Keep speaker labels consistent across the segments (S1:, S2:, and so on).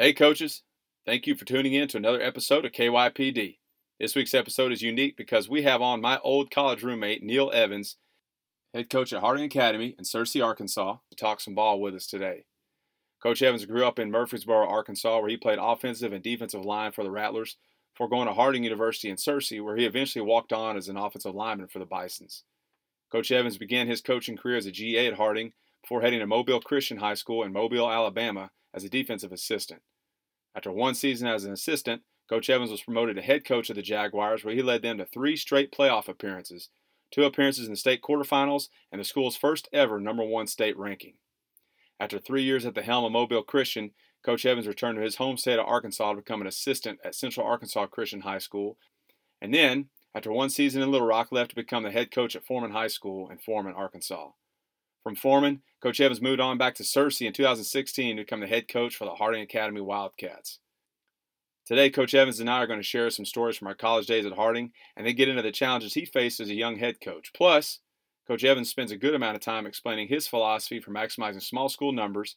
S1: Hey, coaches. Thank you for tuning in to another episode of KYPD. This week's episode is unique because we have on my old college roommate, Neil Evans, head coach at Harding Academy in Searcy, Arkansas, to talk some ball with us today. Coach Evans grew up in Murfreesboro, Arkansas, where he played offensive and defensive line for the Rattlers, before going to Harding University in Searcy, where he eventually walked on as an offensive lineman for the Bisons. Coach Evans began his coaching career as a GA at Harding before heading to Mobile Christian High School in Mobile, Alabama, as a defensive assistant. After one season as an assistant, Coach Evans was promoted to head coach of the Jaguars, where he led them to three straight playoff appearances, two appearances in the state quarterfinals, and the school's first ever number one state ranking. After three years at the helm of Mobile Christian, Coach Evans returned to his home state of Arkansas to become an assistant at Central Arkansas Christian High School, and then, after one season in Little Rock, left to become the head coach at Foreman High School in Foreman, Arkansas. From Foreman, Coach Evans moved on back to Searcy in 2016 to become the head coach for the Harding Academy Wildcats. Today, Coach Evans and I are going to share some stories from our college days at Harding and then get into the challenges he faced as a young head coach. Plus, Coach Evans spends a good amount of time explaining his philosophy for maximizing small school numbers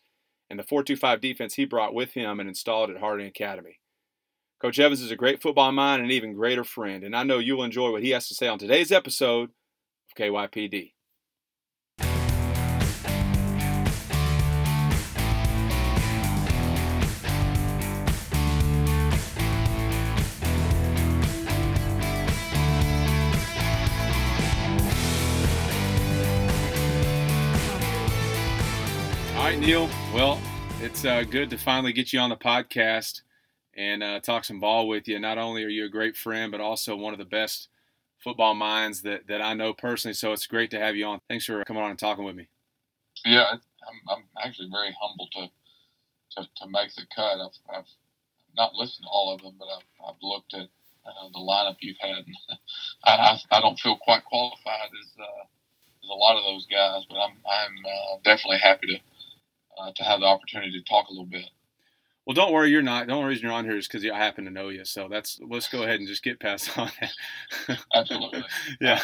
S1: and the 425 defense he brought with him and installed at Harding Academy. Coach Evans is a great football mind and an even greater friend, and I know you will enjoy what he has to say on today's episode of KYPD. Neil. Well, it's uh, good to finally get you on the podcast and uh, talk some ball with you. Not only are you a great friend, but also one of the best football minds that, that I know personally. So it's great to have you on. Thanks for coming on and talking with me.
S2: Yeah, I'm, I'm actually very humbled to, to, to make the cut. I've, I've not listened to all of them, but I've, I've looked at uh, the lineup you've had. I, I, I don't feel quite qualified as, uh, as a lot of those guys, but I'm, I'm uh, definitely happy to uh, to have the opportunity to talk a little bit.
S1: Well, don't worry, you're not. The only reason you're on here is because I happen to know you. So that's let's go ahead and just get past on
S2: that. Absolutely.
S1: yeah.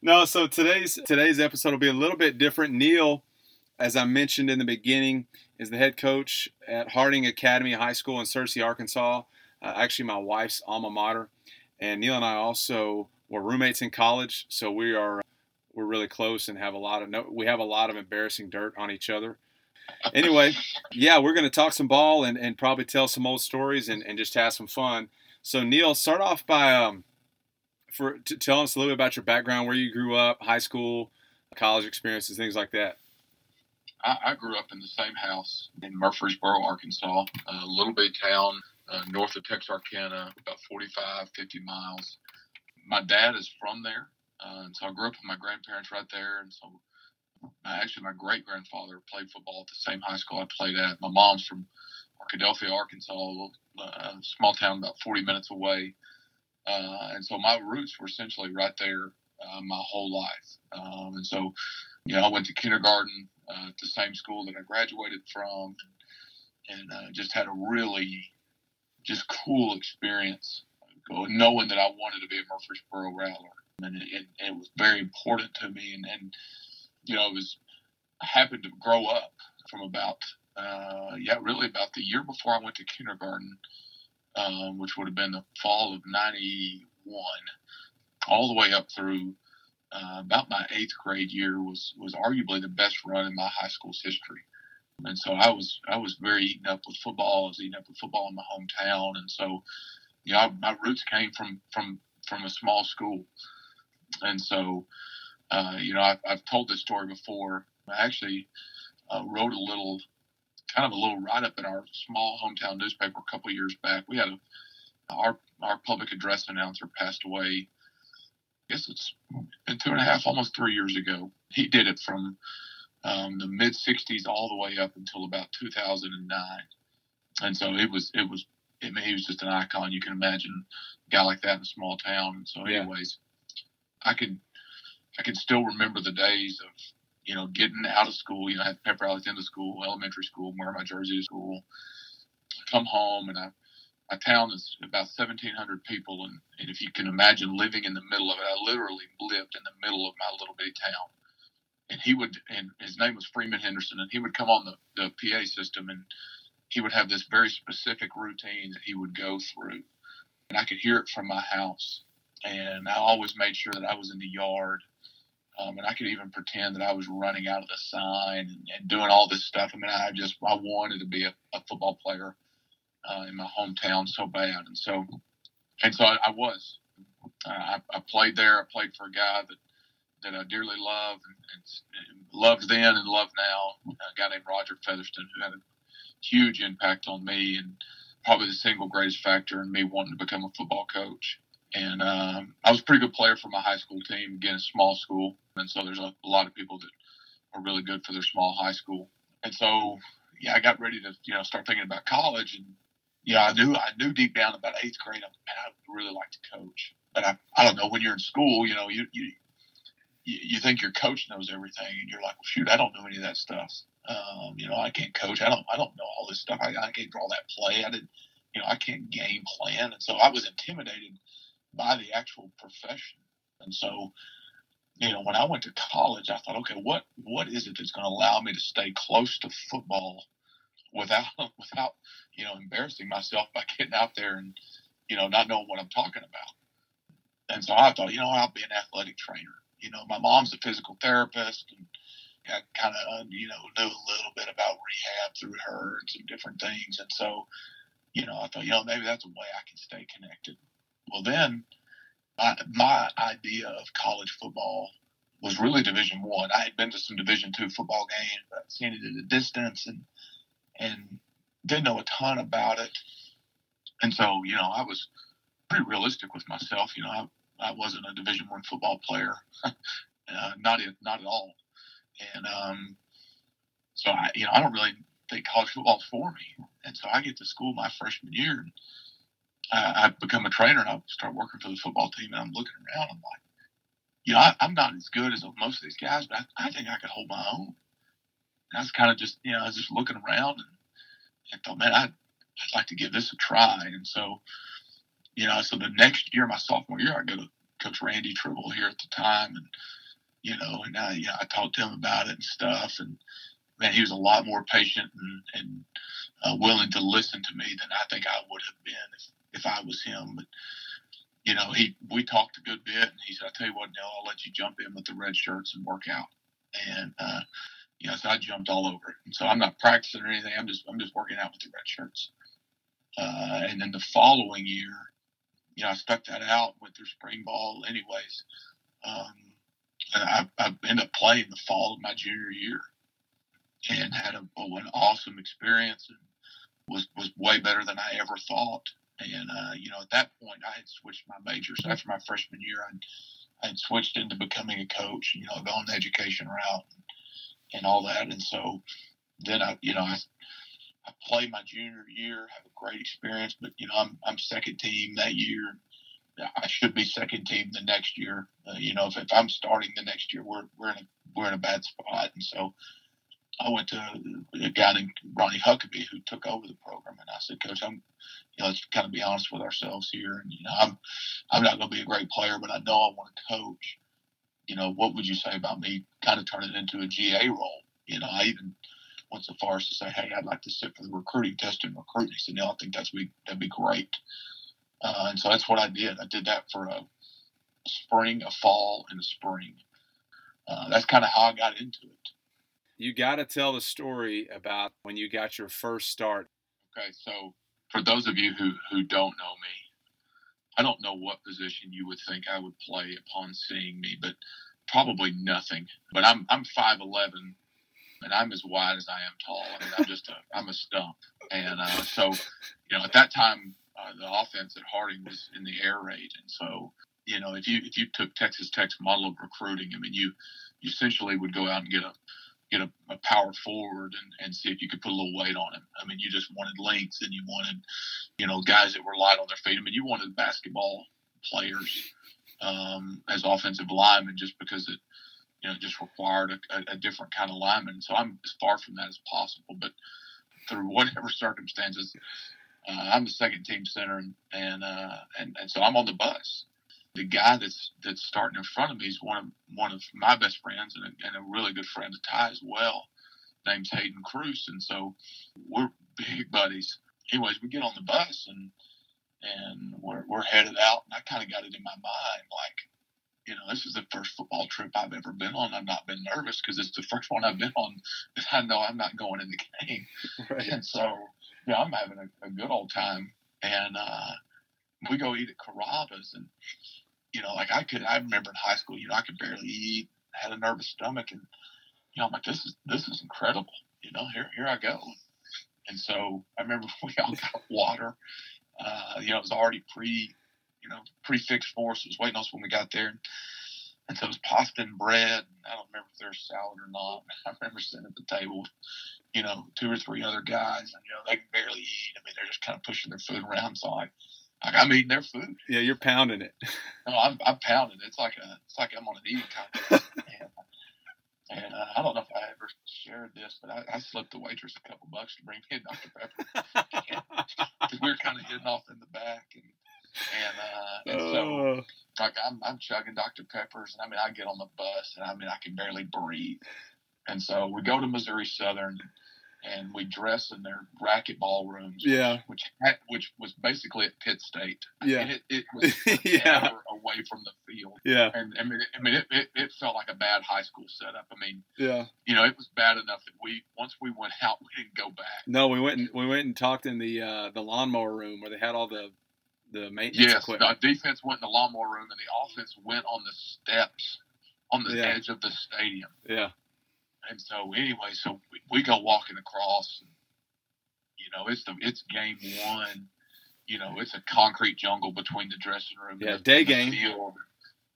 S1: No, so today's today's episode will be a little bit different. Neil, as I mentioned in the beginning, is the head coach at Harding Academy High School in Searcy, Arkansas. Uh, actually, my wife's alma mater, and Neil and I also were roommates in college, so we are we're really close and have a lot of no, we have a lot of embarrassing dirt on each other anyway, yeah, we're going to talk some ball and, and probably tell some old stories and, and just have some fun. So, Neil, start off by um, for t- tell us a little bit about your background, where you grew up, high school, college experiences, things like that.
S2: I, I grew up in the same house in Murfreesboro, Arkansas, a little big town uh, north of Texarkana, about 45, 50 miles. My dad is from there, uh, and so I grew up with my grandparents right there, and so actually, my great grandfather played football at the same high school I played at. My mom's from Arkadelphia, Arkansas, a uh, small town about 40 minutes away. Uh, and so my roots were essentially right there uh, my whole life. Um, and so, you know, I went to kindergarten uh, at the same school that I graduated from and, uh, just had a really just cool experience knowing that I wanted to be a Murfreesboro Rattler. And it, it, it was very important to me. And, and you know, I was happened to grow up from about uh, yeah, really about the year before I went to kindergarten, um, which would have been the fall of '91, all the way up through uh, about my eighth grade year was was arguably the best run in my high school's history. And so I was I was very eaten up with football. I was eaten up with football in my hometown, and so you know my roots came from from from a small school, and so uh, you know, I've, I've, told this story before. I actually uh, wrote a little, kind of a little write up in our small hometown newspaper a couple years back. We had a, our our public address announcer passed away. I guess it's been two and a half, almost three years ago. He did it from um, the mid '60s all the way up until about 2009, and so it was it was I mean, he was just an icon. You can imagine a guy like that in a small town. So, anyways, yeah. I could I can still remember the days of, you know, getting out of school. You know, I had pep rallies into school, elementary school, wear my jersey to school, come home, and I, my town is about 1,700 people. And, and if you can imagine living in the middle of it, I literally lived in the middle of my little bitty town. And he would, and his name was Freeman Henderson, and he would come on the, the PA system and he would have this very specific routine that he would go through. And I could hear it from my house. And I always made sure that I was in the yard. Um, and I could even pretend that I was running out of the sign and, and, doing all this stuff. I mean, I just I wanted to be a, a football player uh, in my hometown so bad, and so and so I, I was. Uh, I, I, played there. I played for a guy that that I dearly love and, and, loved then and love now. A guy named Roger Featherston who had a huge impact on me and probably the single greatest factor in me wanting to become a football coach. And um, I was a pretty good player for my high school team. Again, a small school, and so there's a, a lot of people that are really good for their small high school. And so, yeah, I got ready to you know start thinking about college, and yeah, I knew I knew deep down about eighth grade, man, I really like to coach. But I, I don't know when you're in school, you know, you you you think your coach knows everything, and you're like, well, shoot, I don't know any of that stuff. Um, you know, I can't coach. I don't. I don't know all this stuff. I, I can't draw that play. I didn't. You know, I can't game plan, and so I was intimidated by the actual profession. And so, you know, when I went to college, I thought, okay, what what is it that's going to allow me to stay close to football without without you know embarrassing myself by getting out there and you know not knowing what I'm talking about. And so I thought, you know, I'll be an athletic trainer. You know, my mom's a physical therapist, and I kind of uh, you know knew a little bit about rehab through her and some different things. And so, you know, I thought, you know, maybe that's a way I can stay connected. Well, then my, my idea of college football was really Division One. I. I had been to some Division Two football games, but I'd seen it at a distance, and and didn't know a ton about it. And so, you know, I was pretty realistic with myself. You know, I, I wasn't a Division One football player, uh, not at, not at all. And um, so I, you know, I don't really think college football's for me. And so I get to school my freshman year, and I, become a trainer, and I start working for the football team. And I'm looking around, I'm like, you know, I, am not as good as most of these guys, but I, I think I could hold my own. And I was kind of just, you know, I was just looking around and, and thought, man, I'd, I'd like to give this a try. And so, you know, so the next year, my sophomore year, I go to Coach Randy Tribble here at the time, and you know, and I, you know, I talked to him about it and stuff, and man, he was a lot more patient and, and uh, willing to listen to me than I think I would have been if, if I was him. But you know, he we talked a good bit, and he said, "I tell you what, Neil, I'll let you jump in with the red shirts and work out." And uh, you know, so I jumped all over it. And so I'm not practicing or anything. I'm just I'm just working out with the red shirts. Uh, and then the following year, you know, I stuck that out, went through spring ball anyways. Um, I, I ended up playing the fall of my junior year and had a, an awesome experience and was, was way better than I ever thought. And, uh, you know, at that point, I had switched my major. So after my freshman year, I had switched into becoming a coach, you know, going the education route. And, and all that. And so then I, you know, I, I played my junior year, have a great experience, but you know, I'm, I'm second team that year. I should be second team the next year. Uh, you know, if, if I'm starting the next year, we're, we're in a, we're in a bad spot. And so I went to a guy named Ronnie Huckeba who took over the program, and I said, Coach, I'm, you know, let's kind of be honest with ourselves here. And you know, I'm, I'm not going to be a great player, but I know I want to coach you know, what would you say about me kind of turning it into a GA role? You know, I even went so far as to say, hey, I'd like to sit for the recruiting test and recruit. He said, no, I think that's be, that'd be great. Uh, and so that's what I did. I did that for a spring, a fall, and a spring. Uh, that's kind of how I got into it.
S1: You got to tell the story about when you got your first start.
S2: Okay, so for those of you who, who don't know me, I don't know what position you would think I would play upon seeing me, but probably nothing. But I'm I'm five eleven, and I'm as wide as I am tall. I mean, I'm just a I'm a stump, and uh, so you know at that time uh, the offense at Harding was in the air raid, and so you know if you if you took Texas Tech's model of recruiting, I mean you you essentially would go out and get a get a, a, power forward and, and see if you could put a little weight on him. I mean, you just wanted length and you wanted, you know, guys that were light on their feet. I mean, you wanted basketball players um, as offensive linemen just because it, you know, just required a, a, different kind of lineman. So I'm as far from that as possible. But through whatever circumstances, uh, I'm the second team center, and and, uh, and and so I'm on the bus the guy that's that's starting in front of me is one of one of my best friends and a, and a really good friend of Ty as well, named Hayden Cruz. And so we're big buddies. Anyways, we get on the bus and and we're we're headed out, and I kind of got it in my mind like, you know, this is the first football trip I've ever been on. I've not been nervous because it's the first one I've been on that I know I'm not going in the game. Right. And so, yeah, I'm having a, a good old time. And uh, we go eat at Carrabba's, and you know, like I could, I remember in high school, you know, I could barely eat, had a nervous stomach, and you know, I'm like, this is this is incredible. You know, here here I go. And so I remember we all got water. Uh, you know, it was already pre, you know, pre-fixed for us. It was waiting on us when we got there. And so it was pasta and bread. I don't remember if there's salad or not. I remember sitting at the table with, you know, two or three other guys, and you know, they can barely eat. I mean, they're just kind of pushing their food around. So I, I'm eating their food.
S1: Yeah, you're pounding it.
S2: No, I'm, I'm pounding. It. It's like a, it's like I'm on an eating contest. and, and uh, I don't know if I ever shared this, but I, I slipped the waitress a couple bucks to bring me a Dr Pepper because we were kind of hitting off in the back, and and, uh, and so oh. like I'm, I'm chugging Dr Peppers, and I mean I get on the bus, and I mean I can barely breathe, and so we go to Missouri Southern and we dress in their racquetball rooms.
S1: Yeah,
S2: which which, which was basically at Pitt State.
S1: Yeah,
S2: it, it, was yeah. away from the field.
S1: Yeah,
S2: and I mean, I mean, it, it, it, felt like a bad high school setup. I mean,
S1: yeah,
S2: you know, it was bad enough that we once we went out, we didn't go back.
S1: No, we went and we went and talked in the uh, the lawnmower room where they had all the the maintenance
S2: yes,
S1: equipment.
S2: the defense went in the lawnmower room, and the offense went on the steps on the yeah. edge of the stadium.
S1: Yeah.
S2: And so, anyway, so we, we go walking across. And, you know, it's the it's game one. You know, it's a concrete jungle between the dressing room.
S1: Yeah,
S2: the,
S1: day game.
S2: Field.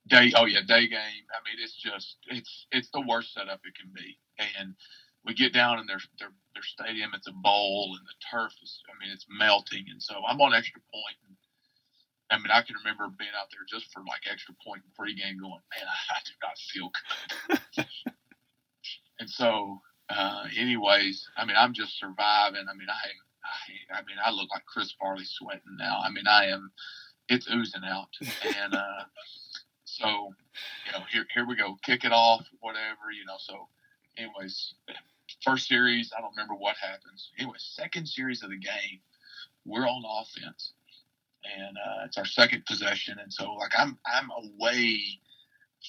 S2: Day, oh yeah, day game. I mean, it's just it's it's the worst setup it can be. And we get down in their their their stadium. It's a bowl, and the turf is. I mean, it's melting. And so I'm on extra point. And, I mean, I can remember being out there just for like extra point pregame, going, man, I, I do not feel good. and so, uh, anyways, I mean, I'm just surviving. I mean, I, I, I mean, I look like Chris Farley sweating now. I mean, I am, it's oozing out. And uh, so, you know, here, here we go, kick it off, whatever, you know. So, anyways, first series, I don't remember what happens. Anyway, second series of the game, we're on offense and uh, it's our second possession. And so, like, I'm I'm away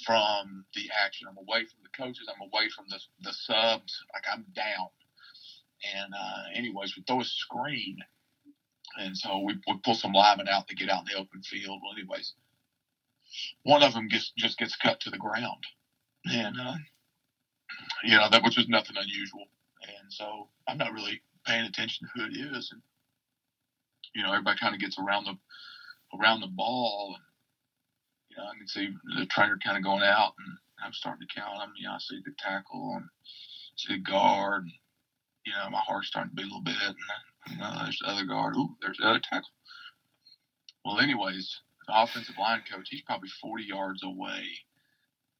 S2: from the action. I'm away from the coaches. I'm away from the the subs. Like, I'm down. And uh, anyways, we throw a screen, and so we, we pull some linemen out to get out in the open field. Well, anyways, one of them gets just gets cut to the ground, and uh, you know that which was nothing unusual. And so I'm not really paying attention to who it is, and you know, everybody kind of gets around the around the ball, and you know, I can see the trainer kind of going out, and I'm starting to count them. You know, I see the tackle and see the guard. And, you know, my heart's starting to beat a little bit, and you know, there's the other guard. Ooh, there's the other tackle. Well, anyways, the offensive line coach, he's probably 40 yards away.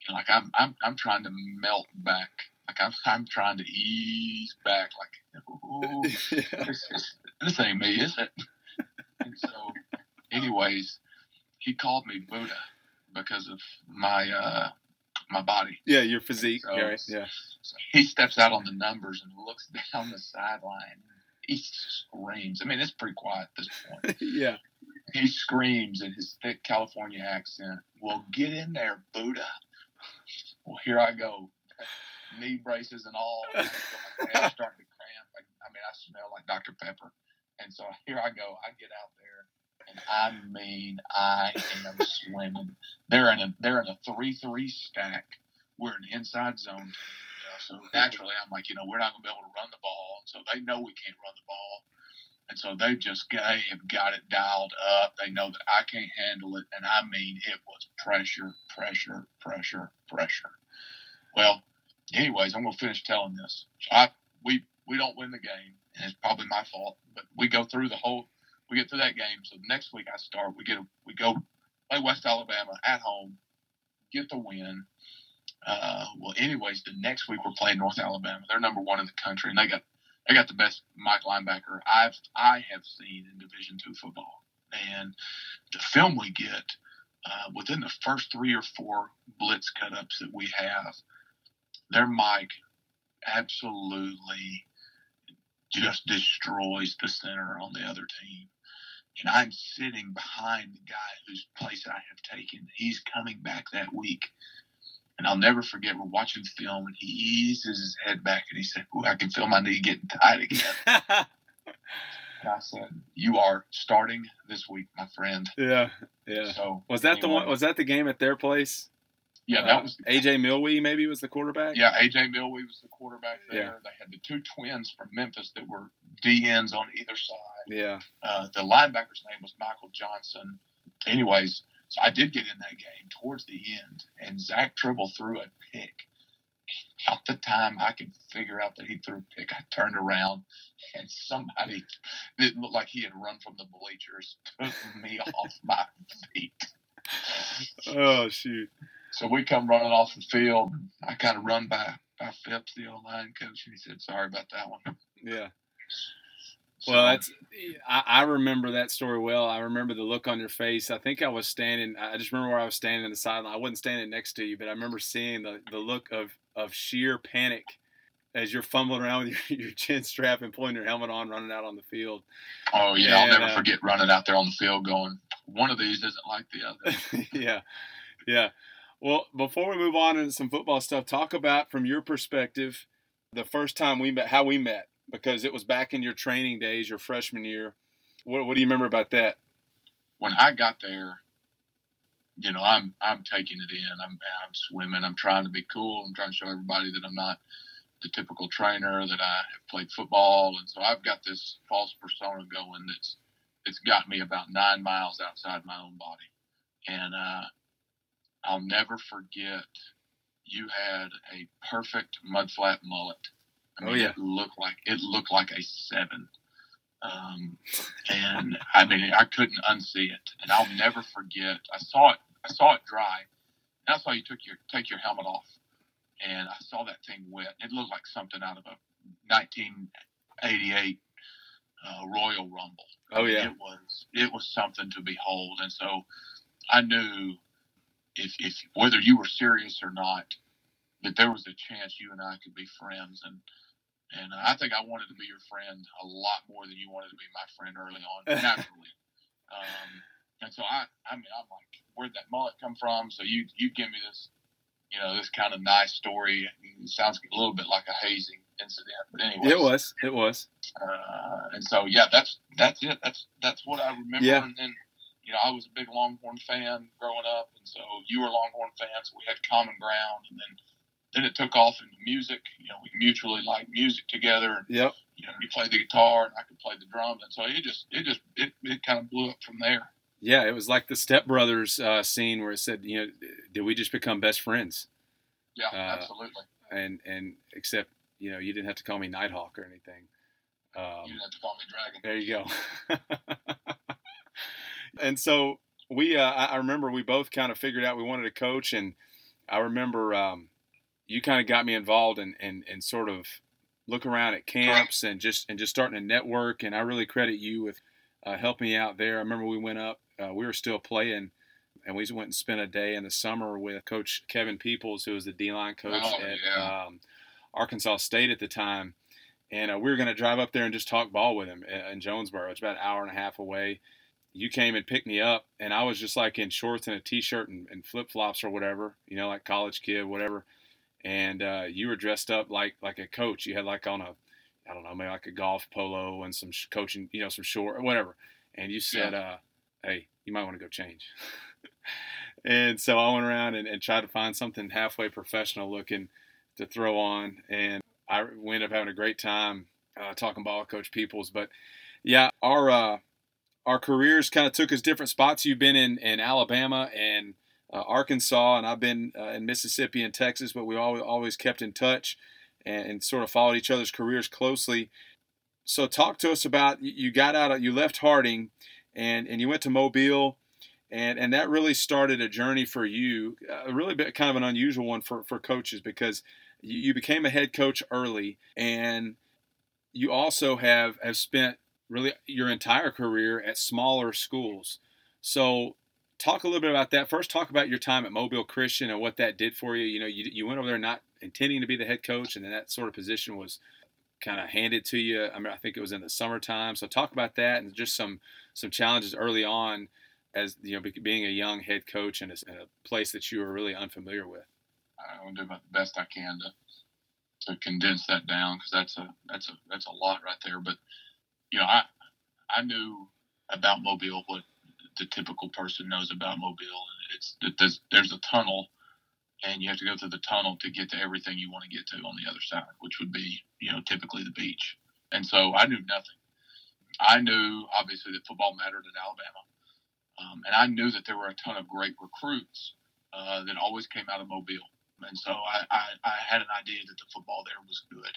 S2: And like I'm, I'm, I'm trying to melt back. Like I'm, I'm trying to ease back. Like, ooh, yeah. this, this ain't me, is it? and so, anyways, he called me Buddha because of my uh, my body.
S1: Yeah, your physique. So, right. Yeah.
S2: So he steps out on the numbers and looks down the sideline. He screams. I mean, it's pretty quiet at this point.
S1: yeah.
S2: He screams in his thick California accent, "Well, get in there, Buddha." Well, here I go, knee braces and all. My starting to cramp. I, I mean, I smell like Dr. Pepper. And so here I go. I get out there, and I mean, I am swimming. They're in a they're in a three three stack. We're an inside zone. so naturally, I'm like, you know, we're not gonna be able to run the ball. So they know we can't run the ball. And so they just they have got it dialed up. They know that I can't handle it, and I mean it was pressure, pressure, pressure, pressure. Well, anyways, I'm gonna finish telling this. So I we we don't win the game and it's probably my fault. But we go through the whole, we get through that game. So next week I start. We get a, we go play West Alabama at home, get the win. Uh, well, anyways, the next week we're playing North Alabama. They're number one in the country, and they got they got the best Mike linebacker I've I have seen in Division two football. And the film we get uh, within the first three or four blitz cutups that we have, their Mike absolutely just destroys the center on the other team. And I'm sitting behind the guy whose place I have taken. He's coming back that week. And I'll never forget, we're watching film, and he eases his head back and he said, Ooh, I can feel my knee getting tight again. and I said, You are starting this week, my friend.
S1: Yeah, yeah. So was that anyway, the one? Was that the game at their place?
S2: Yeah, that uh, was
S1: AJ Milwee. Maybe was the quarterback.
S2: Yeah, AJ Milwee was the quarterback there. Yeah. They had the two twins from Memphis that were DNs on either side.
S1: Yeah.
S2: Uh, the linebacker's name was Michael Johnson. Anyways, so I did get in that game towards the end, and Zach Tribble threw a pick. About the time I could figure out that he threw a pick, I turned around and somebody that looked like he had run from the bleachers took me off my feet.
S1: Oh shoot!
S2: So we come running off the field. I kind of run by by Phipps, the old line coach, and he said, "Sorry about that one."
S1: Yeah. Well, that's I, I, remember that story well. I remember the look on your face. I think I was standing. I just remember where I was standing in the sideline. I wasn't standing next to you, but I remember seeing the, the look of, of sheer panic as you're fumbling around with your, your chin strap and pulling your helmet on, running out on the field.
S2: Oh yeah, and, I'll never uh, forget running out there on the field, going, "One of these isn't like the
S1: other." yeah, yeah. Well, before we move on into some football stuff, talk about from your perspective the first time we met, how we met because it was back in your training days, your freshman year. What, what do you remember about that?
S2: When I got there, you know, I'm I'm taking it in. I'm I'm swimming. I'm trying to be cool. I'm trying to show everybody that I'm not the typical trainer. That I have played football, and so I've got this false persona going that's it's got me about nine miles outside my own body. And uh, I'll never forget. You had a perfect mudflat mullet I oh, mean, oh, yeah. it looked like it looked like a seven. Um, and I mean, I couldn't unsee it, and I'll never forget. I saw it. I saw it dry. And I saw you took your take your helmet off, and I saw that thing wet. It looked like something out of a 1988 uh, Royal Rumble.
S1: Oh yeah,
S2: it was it was something to behold, and so I knew if if whether you were serious or not, that there was a chance you and I could be friends, and and I think I wanted to be your friend a lot more than you wanted to be my friend early on, naturally. um, and so I, I mean, I'm like, where'd that mullet come from? So you, you give me this, you know, this kind of nice story. It sounds a little bit like a hazing incident, but anyway,
S1: it was, it was.
S2: Uh, and so yeah, that's that's it. That's that's what I remember. Yeah. And then, you know, I was a big Longhorn fan growing up, and so you were Longhorn fans. So we had common ground, and then then it took off into music. You know, we mutually liked music together. And,
S1: yep.
S2: You know, you played the guitar and I could play the drums, and so it just, it just, it, it kind of blew up from there.
S1: Yeah, it was like the Step Brothers uh, scene where it said, you know, did we just become best friends?
S2: Yeah, uh, absolutely.
S1: And and except, you know, you didn't have to call me Nighthawk or anything.
S2: Um, you didn't have to call me Dragon.
S1: There you go. and so we, uh, I remember we both kind of figured out we wanted to coach, and I remember um, you kind of got me involved and and and sort of look around at camps and just and just starting to network. And I really credit you with uh, helping me out there. I remember we went up, uh, we were still playing, and we went and spent a day in the summer with Coach Kevin Peoples, who was the D line coach
S2: oh,
S1: at
S2: yeah.
S1: um, Arkansas State at the time. And uh, we were going to drive up there and just talk ball with him in Jonesboro. It's about an hour and a half away. You came and picked me up, and I was just like in shorts and a t-shirt and, and flip flops or whatever, you know, like college kid, whatever and uh, you were dressed up like like a coach. You had like on a I don't know maybe like a golf polo and some coaching you know some short or whatever. And you said, yeah. uh, "Hey, you might want to go change." and so I went around and, and, tried to find something halfway professional looking to throw on, and I we ended up having a great time uh, talking ball with Coach Peoples. But yeah, our uh, our careers kind of took us different spots. You've been in in Alabama and uh, Arkansas, and I've been uh, in Mississippi and Texas, but we always always kept in touch and, and, sort of followed each other's careers closely. So, talk to us about you got out, of, you left Harding, and and you went to Mobile, and and that really started a journey for you, a uh, really kind of an unusual one for for coaches because you, you became a head coach early, and you also have have spent really your entire career at smaller schools. So talk a little bit about that. First, talk about your time at Mobile Christian and what that did for you. You know, you, you went over there not intending to be the head coach, and then that sort of position was kind of handed to you. I mean, I think it was in the summertime. So talk about that and just some some challenges early on as you know being a young head coach in a, in a place that you were really unfamiliar with.
S2: I will do my the best I can to to condense that down because that's a that's a that's a lot right there. But you know, I I knew about Mobile what the typical person knows about Mobile. It's there's, there's a tunnel, and you have to go through the tunnel to get to everything you want to get to on the other side, which would be you know typically the beach. And so I knew nothing. I knew obviously that football mattered in Alabama, um, and I knew that there were a ton of great recruits uh, that always came out of Mobile. And so I, I, I had an idea that the football there was good.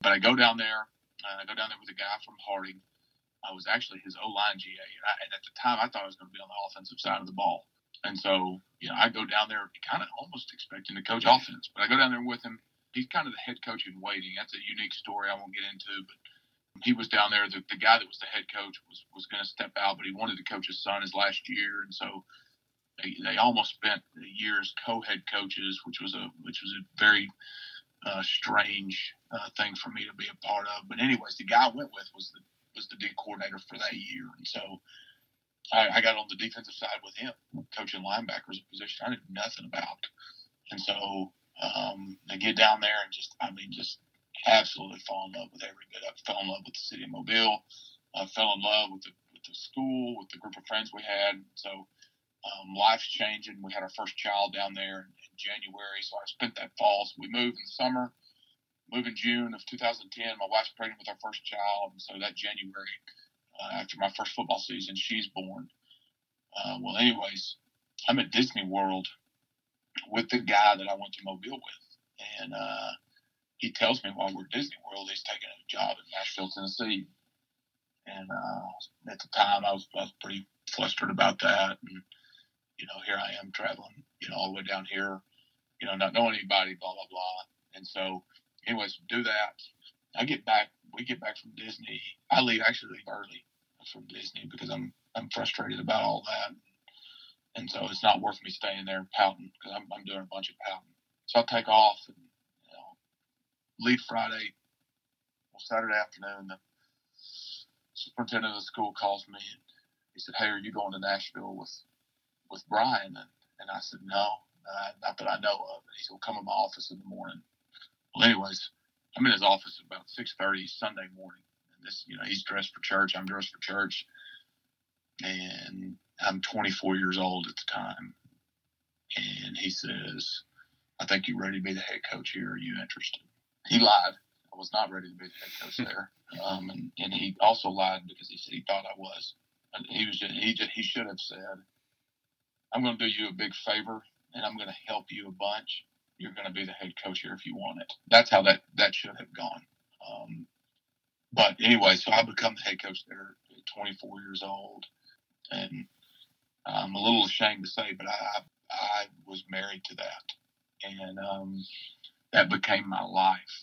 S2: But I go down there, and I go down there with a guy from Harding I was actually his O line GA, I, at the time I thought I was going to be on the offensive side of the ball. And so, you know, I go down there kind of almost expecting to coach offense, but I go down there with him. He's kind of the head coach in waiting. That's a unique story I won't get into, but he was down there. The, the guy that was the head coach was was going to step out, but he wanted to coach his son his last year, and so they, they almost spent a year as co-head coaches, which was a which was a very uh, strange uh, thing for me to be a part of. But anyways, the guy I went with was the was the D coordinator for that year, and so I, I got on the defensive side with him, coaching linebackers, a position I knew nothing about, and so um, I get down there and just, I mean, just absolutely fall in love with every bit. I fell in love with the city of Mobile. I fell in love with the with the school, with the group of friends we had. So um, life's changing. We had our first child down there in January, so I spent that fall. So we moved in the summer moved in June of 2010. My wife's pregnant with our first child, and so that January, uh, after my first football season, she's born. Uh, well, anyways, I'm at Disney World with the guy that I went to Mobile with, and uh, he tells me while we're at Disney World, he's taking a job in Nashville, Tennessee. And uh, at the time, I was, I was pretty flustered about that, and you know, here I am traveling, you know, all the way down here, you know, not knowing anybody, blah blah blah. And so anyways, do that. I get back. We get back from Disney. I leave actually early from Disney because I'm I'm frustrated about all that, and so it's not worth me staying there and pouting because I'm I'm doing a bunch of pouting. So I'll take off and you know leave Friday. Well, Saturday afternoon, the superintendent of the school calls me and he said, "Hey, are you going to Nashville with with Brian?" And, and I said, "No, not that I know of." And he said, well, "Come in my office in the morning." Well, anyways, I'm in his office about 6:30 Sunday morning, and this, you know, he's dressed for church. I'm dressed for church, and I'm 24 years old at the time. And he says, "I think you're ready to be the head coach here. Are you interested?" He lied. I was not ready to be the head coach there, um, and, and he also lied because he said he thought I was. And he was just, he just, he should have said, "I'm going to do you a big favor, and I'm going to help you a bunch." You're going to be the head coach here if you want it. That's how that that should have gone. Um, but anyway, so I become the head coach there at 24 years old, and I'm a little ashamed to say, but I I was married to that, and um, that became my life,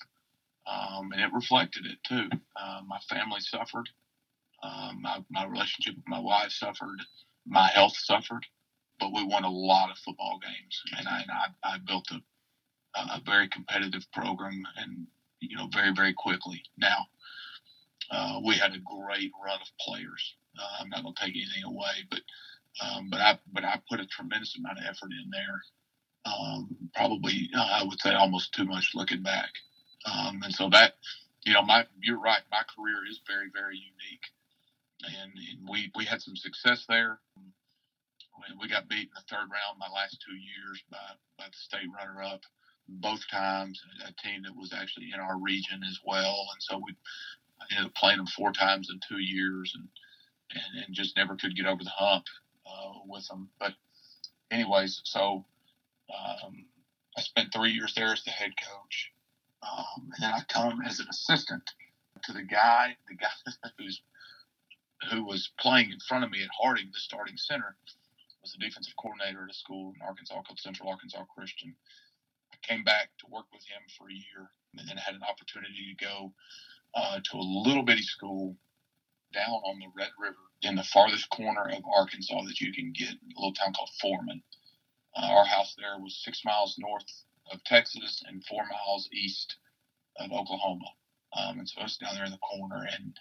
S2: um, and it reflected it too. Uh, my family suffered, um, my my relationship with my wife suffered, my health suffered, but we won a lot of football games, and I, and I, I built a a very competitive program and you know very very quickly. Now uh, we had a great run of players. Uh, I'm not going to take anything away, but um, but I but I put a tremendous amount of effort in there. Um, probably uh, I would say almost too much looking back. Um, and so that you know my you're right. My career is very very unique, and, and we we had some success there. We got beat in the third round my last two years by by the state runner up both times, a team that was actually in our region as well. And so we ended up playing them four times in two years and, and, and just never could get over the hump uh, with them. But, anyways, so um, I spent three years there as the head coach. Um, and then I come as an assistant to the guy, the guy who's who was playing in front of me at Harding, the starting center, was the defensive coordinator at a school in Arkansas called Central Arkansas Christian came back to work with him for a year, and then had an opportunity to go uh, to a little bitty school down on the Red River in the farthest corner of Arkansas that you can get, a little town called Foreman. Uh, our house there was six miles north of Texas and four miles east of Oklahoma. Um, and so I was down there in the corner and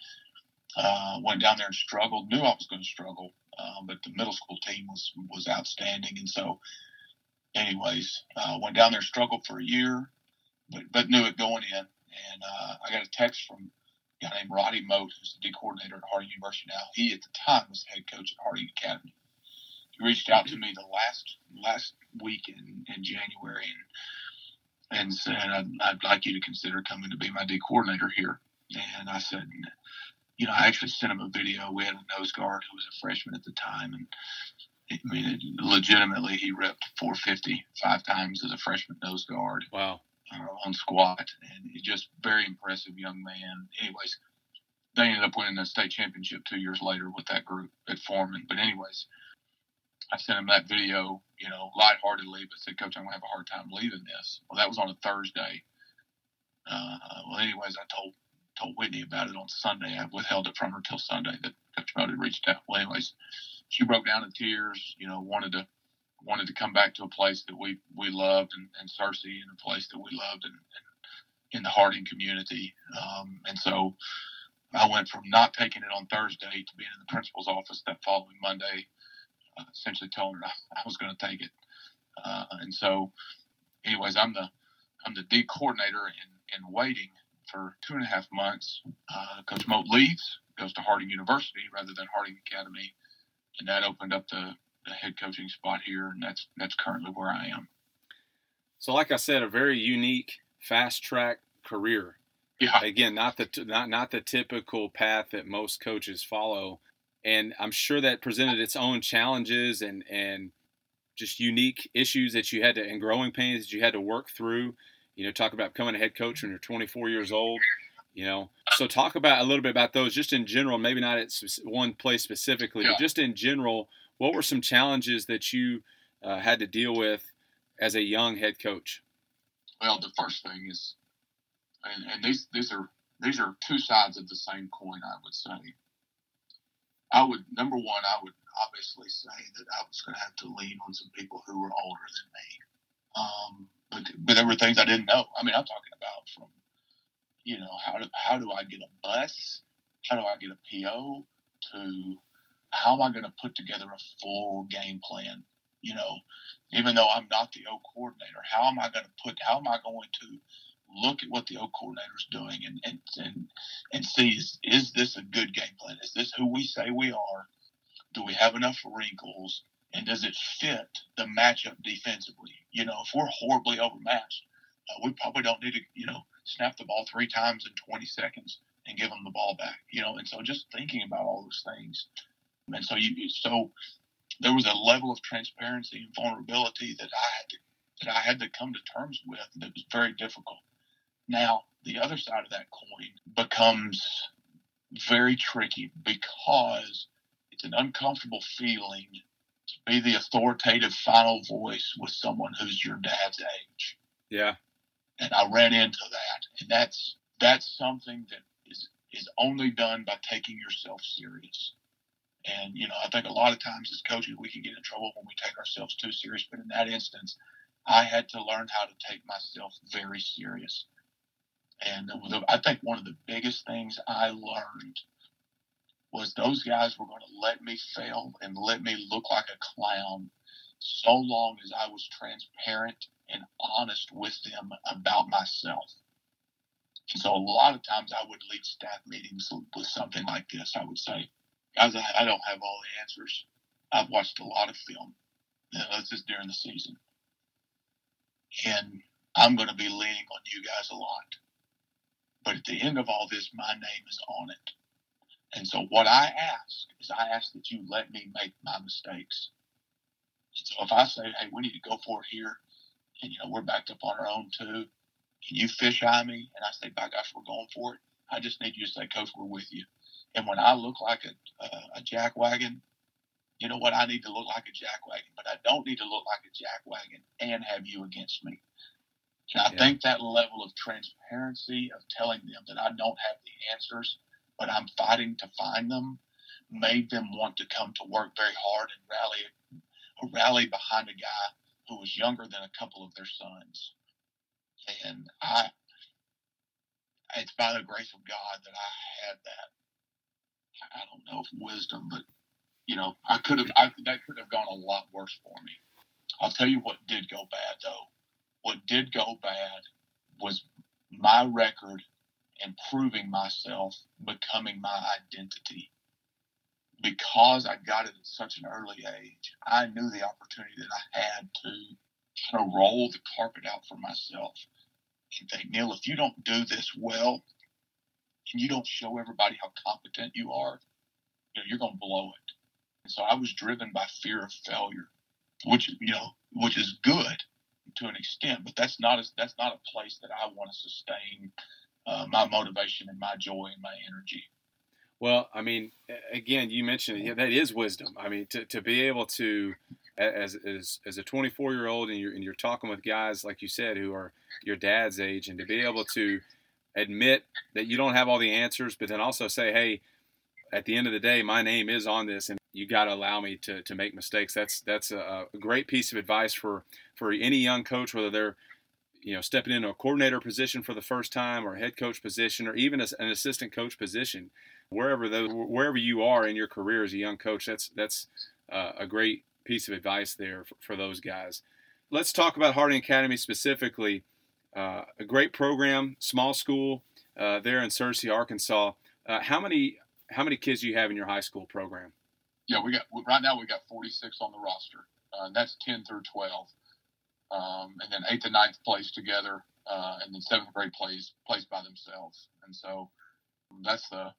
S2: uh, went down there and struggled. Knew I was going to struggle, um, but the middle school team was was outstanding. And so, anyways, uh, went down there, struggled for a year, but but knew it going in. And uh, I got a text from a guy named Roddy Mote, who's the D coordinator at Harding University now. He at the time was the head coach at Harding Academy. He reached out to me the last last week in, in January and and said I'd, I'd like you to consider coming to be my D coordinator here. And I said, you know, I actually sent him a video. We had a nose guard who was a freshman at the time, and I mean, legitimately, he ripped 450 five times as a freshman nose guard.
S1: Wow.
S2: Uh, on squat, and he's just very impressive young man. Anyways, they ended up winning the state championship two years later with that group at Foreman. But anyways, I sent him that video, you know, lightheartedly, but said, Coach, I'm gonna have a hard time leaving this. Well, that was on a Thursday. Uh, well, anyways, I told told Whitney about it on Sunday. I withheld it from her till Sunday that Coach Mote had reached out. Well, anyways, she broke down in tears. You know, wanted to wanted to come back to a place that we we loved and, and Searcy and a place that we loved and, and in the Harding community. Um, and so I went from not taking it on Thursday to being in the principal's office that following Monday, uh, essentially telling her I, I was going to take it. Uh, and so, anyways, I'm the I'm the D coordinator in, in waiting for two and a half months. Uh, Coach Mote leaves, goes to Harding University rather than Harding Academy, and that opened up the, the head coaching spot here, and that's that's currently where I am.
S1: So, like I said, a very unique, fast track career.
S2: Yeah.
S1: Again, not the not not the typical path that most coaches follow, and I'm sure that presented its own challenges and and just unique issues that you had to and growing pains that you had to work through. You know, talk about becoming a head coach when you're 24 years old. You know, so talk about a little bit about those, just in general. Maybe not at one place specifically,
S2: Yeah.
S1: but just in general. What were some challenges that you uh, had to deal with as a young head coach?
S2: Well, the first thing is, and, and these these are these are two sides of the same coin. I would say. I would number one, I would obviously say that I was going to have to lean on some people who were older than me. Um, but but there were things I didn't know. I mean, I'm talking about from, you know, how do how do I get a bus? How do I get a PO? To how am I going to put together a full game plan? You know, even though I'm not the O coordinator, how am I going to put? How am I going to look at what the O coordinator is doing and and and, and see is is this a good game plan? Is this who we say we are? Do we have enough wrinkles? And does it fit the matchup defensively? You know, if we're horribly overmatched, uh, we probably don't need to, you know, snap the ball three times in 20 seconds and give them the ball back. You know, and so just thinking about all those things, and so you so there was a level of transparency and vulnerability that I had to that I had to come to terms with that was very difficult. Now, the other side of that coin becomes very tricky because it's an uncomfortable feeling to be the authoritative final voice with someone who's your dad's age.
S1: Yeah,
S2: And I ran into that. And that's that's something that is is only done by taking yourself serious. And you know, I think a lot of times as coaches we can get in trouble when we take ourselves too serious. But in that instance, I had to learn how to take myself very serious. And the- I think one of the biggest things I learned was those guys were going to let me fail and let me look like a clown so long as I was transparent and honest with them about myself. And so a lot of times I would lead staff meetings with something like this. I would say, guys, I, don't have all the answers. I've watched a lot of film. You know, this is during the season. And I'm going to be leaning on you guys a lot. But at the end of all this, my name is on it. And so what I ask is I ask that you let me make my mistakes. So if I say, hey, we need to go for it here, and you know we're backed up on our own too, can you fish eye me? And I say, by gosh, we're going for it. I just need you to say, coach, we're with you. And when I look like a, a, a jack wagon, you know what? I need to look like a jack wagon, but I don't need to look like a jack wagon and have you against me. And I
S1: Yeah.
S2: think that level of transparency of telling them that I don't have the answers, but I'm fighting to find them, made them want to come to work very hard and rally rally behind a guy who was younger than a couple of their sons. And I it's by the grace of God that I had that. I don't know if wisdom, but you know, I could have. I, that could have gone a lot worse for me. I'll tell you what did go bad though. What did go bad was my record and proving myself, becoming my identity. Because I got it at such an early age, I knew the opportunity that I had to kind of roll the carpet out for myself and think, Neil, if you don't do this well and you don't show everybody how competent you are, you know, you're going to blow it. And so I was driven by fear of failure, which you know, which is good to an extent, but that's not a, that's not a place that I want to sustain uh, my motivation and my joy and my energy.
S1: Well, I mean, again, you mentioned yeah, that is wisdom. I mean, to, to be able to, as, as, as a 24 year old, and you're, and you're talking with guys, like you said, who are your dad's age, and to be able to admit that you don't have all the answers, but then also say, hey, at the end of the day, my name is on this, and you got to allow me to, to make mistakes. That's that's a, a, great piece of advice for for any young coach, whether they're you know stepping into a coordinator position for the first time, or a head coach position, or even an assistant coach position. Wherever those wherever you are in your career as a young coach, that's that's uh, a great piece of advice there for, for, those guys. Let's talk about Harding Academy specifically. Uh, a great program, small school uh, there in Searcy, Arkansas. Uh, how many how many kids do you have in your high school program?
S2: Yeah, we got right now we got 46 on the roster. Uh, and that's 10 through 12, um, and then eighth and ninth plays together, uh, and then seventh grade plays plays by themselves. And so that's the,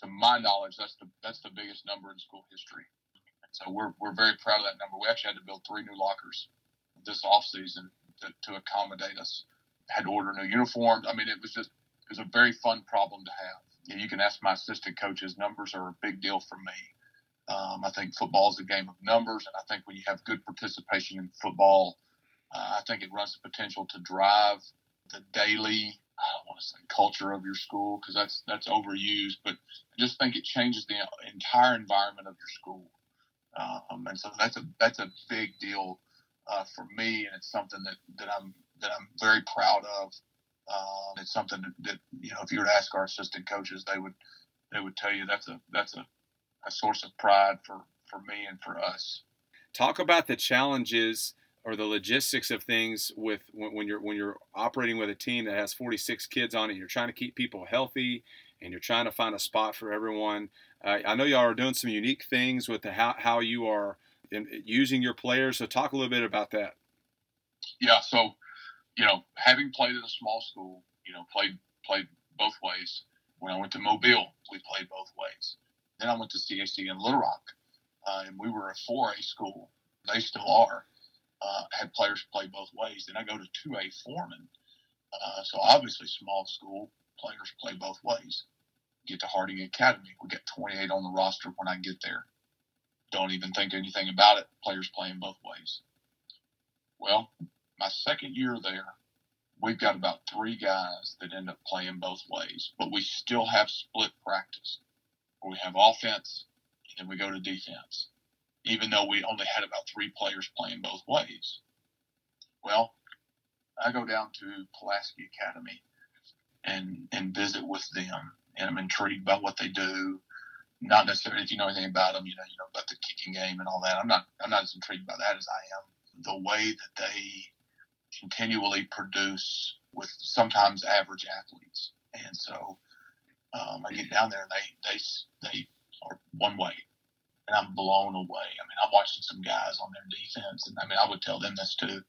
S2: to my knowledge, that's the that's the biggest number in school history. And so we're we're very proud of that number. We actually had to build three new lockers this off season to, to accommodate us. Had to order new uniforms. I mean, it was just it was a very fun problem to have you can ask my assistant coaches. Numbers are a big deal for me. Um, I think football is a game of numbers, and I think when you have good participation in football, uh, I think it runs the potential to drive the daily. I don't want to say culture of your school because that's that's overused, but I just think it changes the entire environment of your school, um, and so that's a that's a big deal uh, for me, and it's something that, that I'm that I'm very proud of um, it's something that, that, you know, if you were to ask our assistant coaches, they would they would tell you that's a that's a, a source of pride for for me and for us.
S1: Talk about the challenges or the logistics of things with when, when, you're when you're operating with a team that has 46 kids on it. You're trying to keep people healthy, and you're trying to find a spot for everyone. Uh, I know y'all are doing some unique things with the how how you are in, using your players. So talk a little bit about that.
S2: Yeah. So you know, having played at a small school, you know, played played both ways. When I went to Mobile, we played both ways. Then I went to CAC in Little Rock, uh, and we were a 4A school. They still are. Uh, had players play both ways. Then I go to 2A Foreman. Uh, so obviously, small school players play both ways. Get to Harding Academy, we get 28 on the roster when I get there. Don't even think anything about it. Players playing both ways. Well, my second year there, we've got about three guys that end up playing both ways, but we still have split practice. We have offense, and then we go to defense, even though we only had about three players playing both ways. Well, I go down to Pulaski Academy and and visit with them, and I'm intrigued by what they do. Not necessarily if you know anything about them, you know, you know about the kicking game and all that. I'm not I'm not as intrigued by that as I am the way that they continually produce with sometimes average athletes. And so um, I get down there and they, they, they are one way and I'm blown away. I mean, I'm watching some guys on their defense and I mean, I would tell them this too,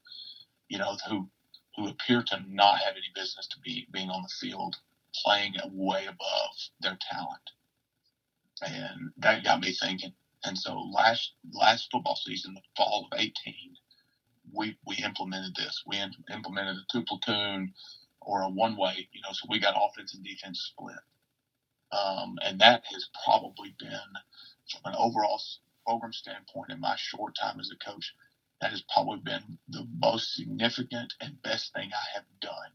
S2: you know, who, who appear to not have any business to be being on the field, playing way above their talent. And that got me thinking. And so last, last football season, the fall of 18, we we implemented this. We implemented a two platoon or a one way, you know, so we got offense and defense split. Um, and that has probably been, from an overall program standpoint, in my short time as a coach, that has probably been the most significant and best thing I have done.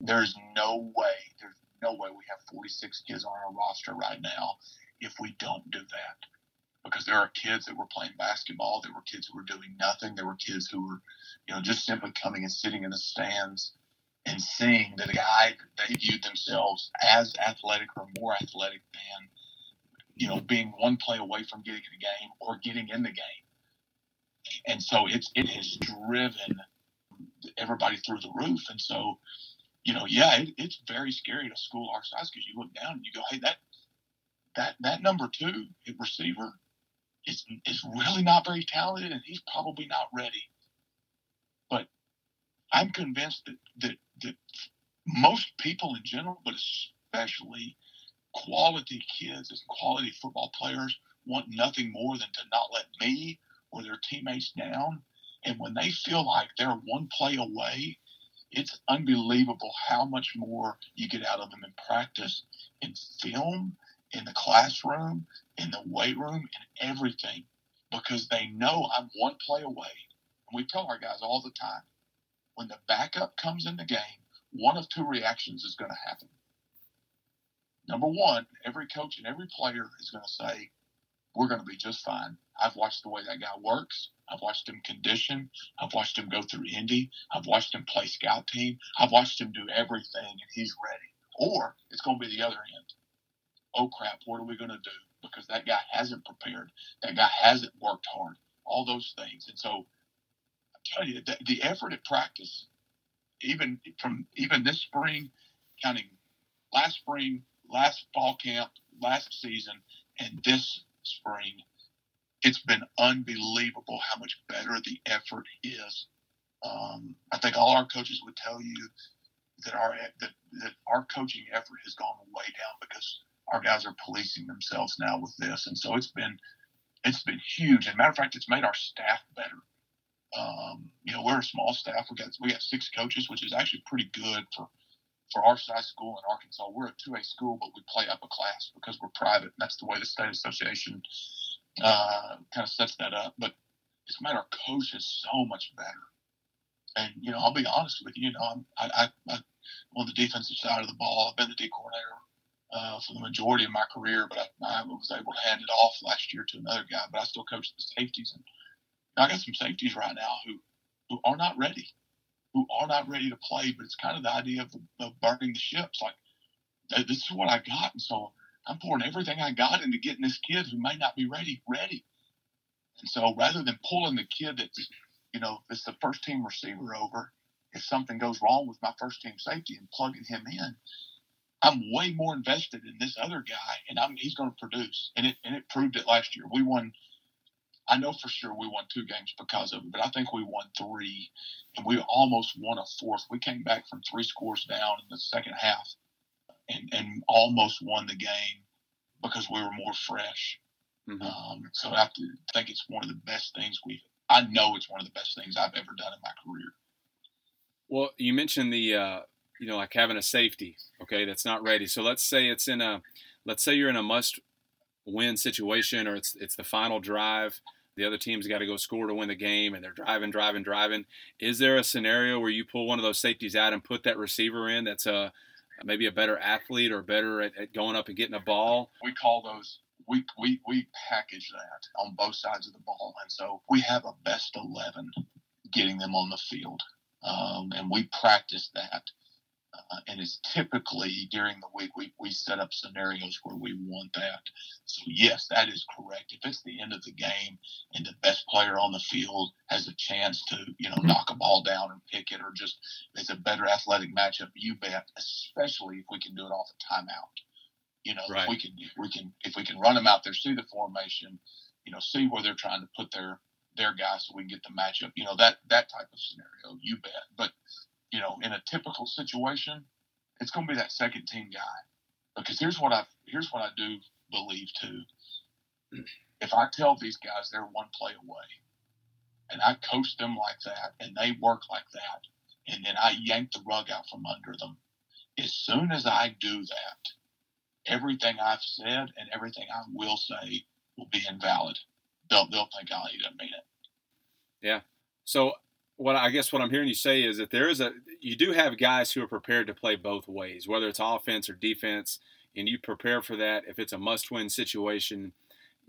S2: There's no way, there's no way we have 46 kids on our roster right now if we don't do that because there are kids that were playing basketball, there were kids who were doing nothing, there were kids who were, you know, just simply coming and sitting in the stands and seeing that a guy they viewed themselves as athletic or more athletic than, you know, being one play away from getting in the game or getting in the game. And so it's it has driven everybody through the roof. And so, you know, yeah, it, it's very scary to school our size because you look down and you go, hey, that that that number two receiver is is really not very talented and he's probably not ready. But I'm convinced that that, that most people in general, but especially quality kids and quality football players want nothing more than to not let me or their teammates down. And when they feel like they're one play away, it's unbelievable how much more you get out of them in practice, in film, in the classroom, in the weight room, and everything because they know I'm one play away. And we tell our guys all the time when the backup comes in the game, one of two reactions is going to happen. Number one, every coach and every player is going to say, We're going to be just fine. I've watched the way that guy works. I've watched him condition. I've watched him go through Indy. I've watched him play scout team. I've watched him do everything, and he's ready. Or it's going to be the other end oh crap, what are we going to do? Because that guy hasn't prepared. That guy hasn't worked hard. All those things. And so tell you, the, the effort at practice, even from even this spring, counting last spring, last fall camp, last season, and this spring, it's been unbelievable how much better the effort is. Um, I think all our coaches would tell you that our that, that our coaching effort has gone way down because our guys are policing themselves now with this, and so it's been it's been huge. As a matter of fact, it's made our staff better. Um, you know, we're a small staff. We got we got six coaches, which is actually pretty good for for our size school in Arkansas. We're a two A school, but we play up a class because we're private. That's the way the state association uh, kind of sets that up. But it's made our coaches so much better. And you know, I'll be honest with you. You know, I'm, I, I, I'm on the defensive side of the ball. I've been the D coordinator uh, for the majority of my career, but I, I, was able to hand it off last year to another guy. But I still coach the safeties, and I got some safeties right now who who are not ready, who are not ready to play. But it's kind of the idea of, of burning the ships. Like this is what I got, and so I'm pouring everything I got into getting this kid who may not be ready ready. And so rather than pulling the kid that's you know that's the first team receiver over, if something goes wrong with my first team safety and plugging him in, I'm way more invested in this other guy, and I'm, he's going to produce. And it and it proved it last year. We won. I know for sure we won two games because of it, but I think we won three, and we almost won a fourth. We came back from three scores down in the second half, and and almost won the game because we were more fresh. Mm-hmm. Um, so I think it's one of the best things we've. I know it's one of the best things I've ever done in my career.
S1: Well, you mentioned the uh, you know, like having a safety, okay, that's not ready. So let's say it's in a, let's say you're in a must-win situation, or it's it's the final drive. The other team's got to go score to win the game, and they're driving, driving, driving. Is there a scenario where you pull one of those safeties out and put that receiver in? That's a maybe a better athlete or better at, at going up and getting a ball.
S2: We call those we, we, we package that on both sides of the ball. And so we have a best 11 getting them on the field. Um, and we practice that uh, and it's typically during the week we, we set up scenarios where we want that. So yes, that is correct. If it's the end of the game and the best player on the field has a chance to, you know, mm-hmm. knock a ball down and pick it or just it's a better athletic matchup, you bet, especially if we can do it off a timeout. You know, right. if we can if we can if we can run them out there, see the formation, you know, see where they're trying to put their their guys so we can get the matchup. You know, that that type of scenario, you bet. But you know, in a typical situation, it's going to be that second team guy. Because here's what I here's what I do believe too. If I tell these guys they're one play away, and I coach them like that, and they work like that, and then I yank the rug out from under them, as soon as I do that, everything I've said and everything I will say will be invalid. They'll they'll think oh, I didn't mean it.
S1: Yeah. So what I guess what I'm hearing you say is that there is a you do have guys who are prepared to play both ways, whether it's offense or defense, and you prepare for that. If it's a must-win situation,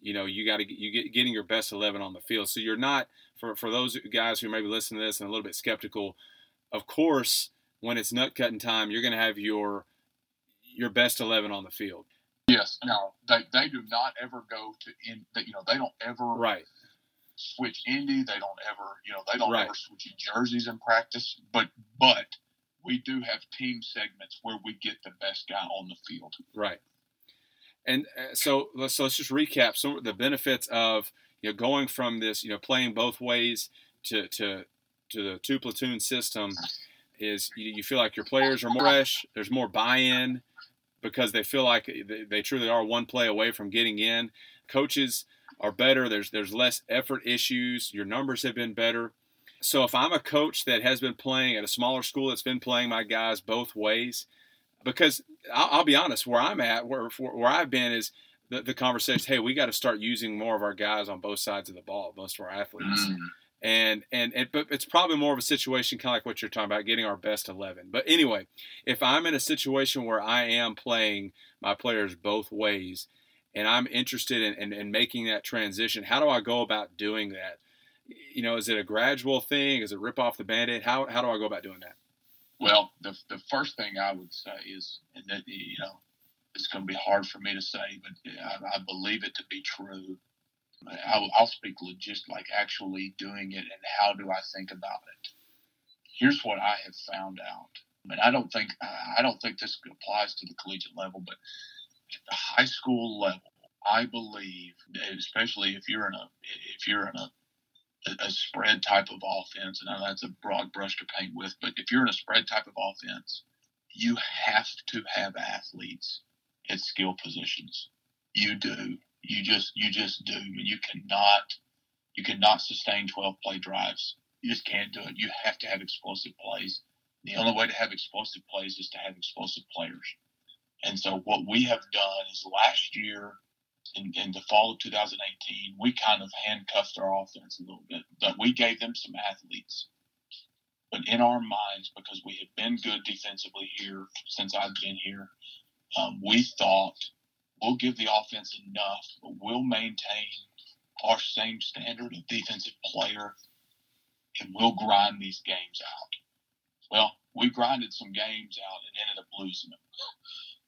S1: you know you got to you get getting your best eleven on the field. So you're not for for those guys who maybe listen to this and a little bit skeptical. Of course, when it's nut cutting time, you're going to have your your best eleven on the field.
S2: Yes. Now they, they do not ever go to in. That you know they don't ever
S1: right
S2: switch Indy. They don't ever you know they don't
S1: Right.
S2: ever switch jerseys in practice. But but we do have team segments where we get the best guy on the field.
S1: Right. And uh, so let's so let's just recap some of the benefits of you know going from this you know playing both ways to to to the two platoon system is you, you feel like your players are more fresh. There's more buy-in because they feel like they, they truly are one play away from getting in. Coaches are better. There's there's less effort issues. Your numbers have been better. So if I'm a coach that has been playing at a smaller school that's been playing my guys both ways, because I'll, I'll be honest, where I'm at, where where I've been is the, the conversation. Hey, we got to start using more of our guys on both sides of the ball, most of our athletes,
S2: Mm.
S1: and and and but it's probably more of a situation kind of like what you're talking about, getting our best eleven. But anyway, if I'm in a situation where I am playing my players both ways, and I'm interested in, in, in making that transition, how do I go about doing that? You know, is it a gradual thing? Is it rip off the band-aid? How, how do I go about doing that?
S2: Well, the, the first thing I would say is, and that you know, it's going to be hard for me to say, but I, I believe it to be true. I'll, I'll speak legit, like actually doing it, and how do I think about it? Here's what I have found out, and I don't think I don't think this applies to the collegiate level, but at the high school level, I believe, especially if you're in a if you're in a a, spread type of offense, and I know that's a broad brush to paint with, but if you're in a spread type of offense, you have to have athletes at skill positions. You do. You just you just do. You cannot you cannot sustain 12 play drives. You just can't do it. You have to have explosive plays. The only way to have explosive plays is to have explosive players. And so what we have done is last year in, in the fall of 2018, we kind of handcuffed our offense a little bit, but we gave them some athletes. But in our minds, because we have been good defensively here since I've been here, um, we thought we'll give the offense enough, but we'll maintain our same standard of defensive player, and we'll grind these games out. Well, we grinded some games out and ended up losing them.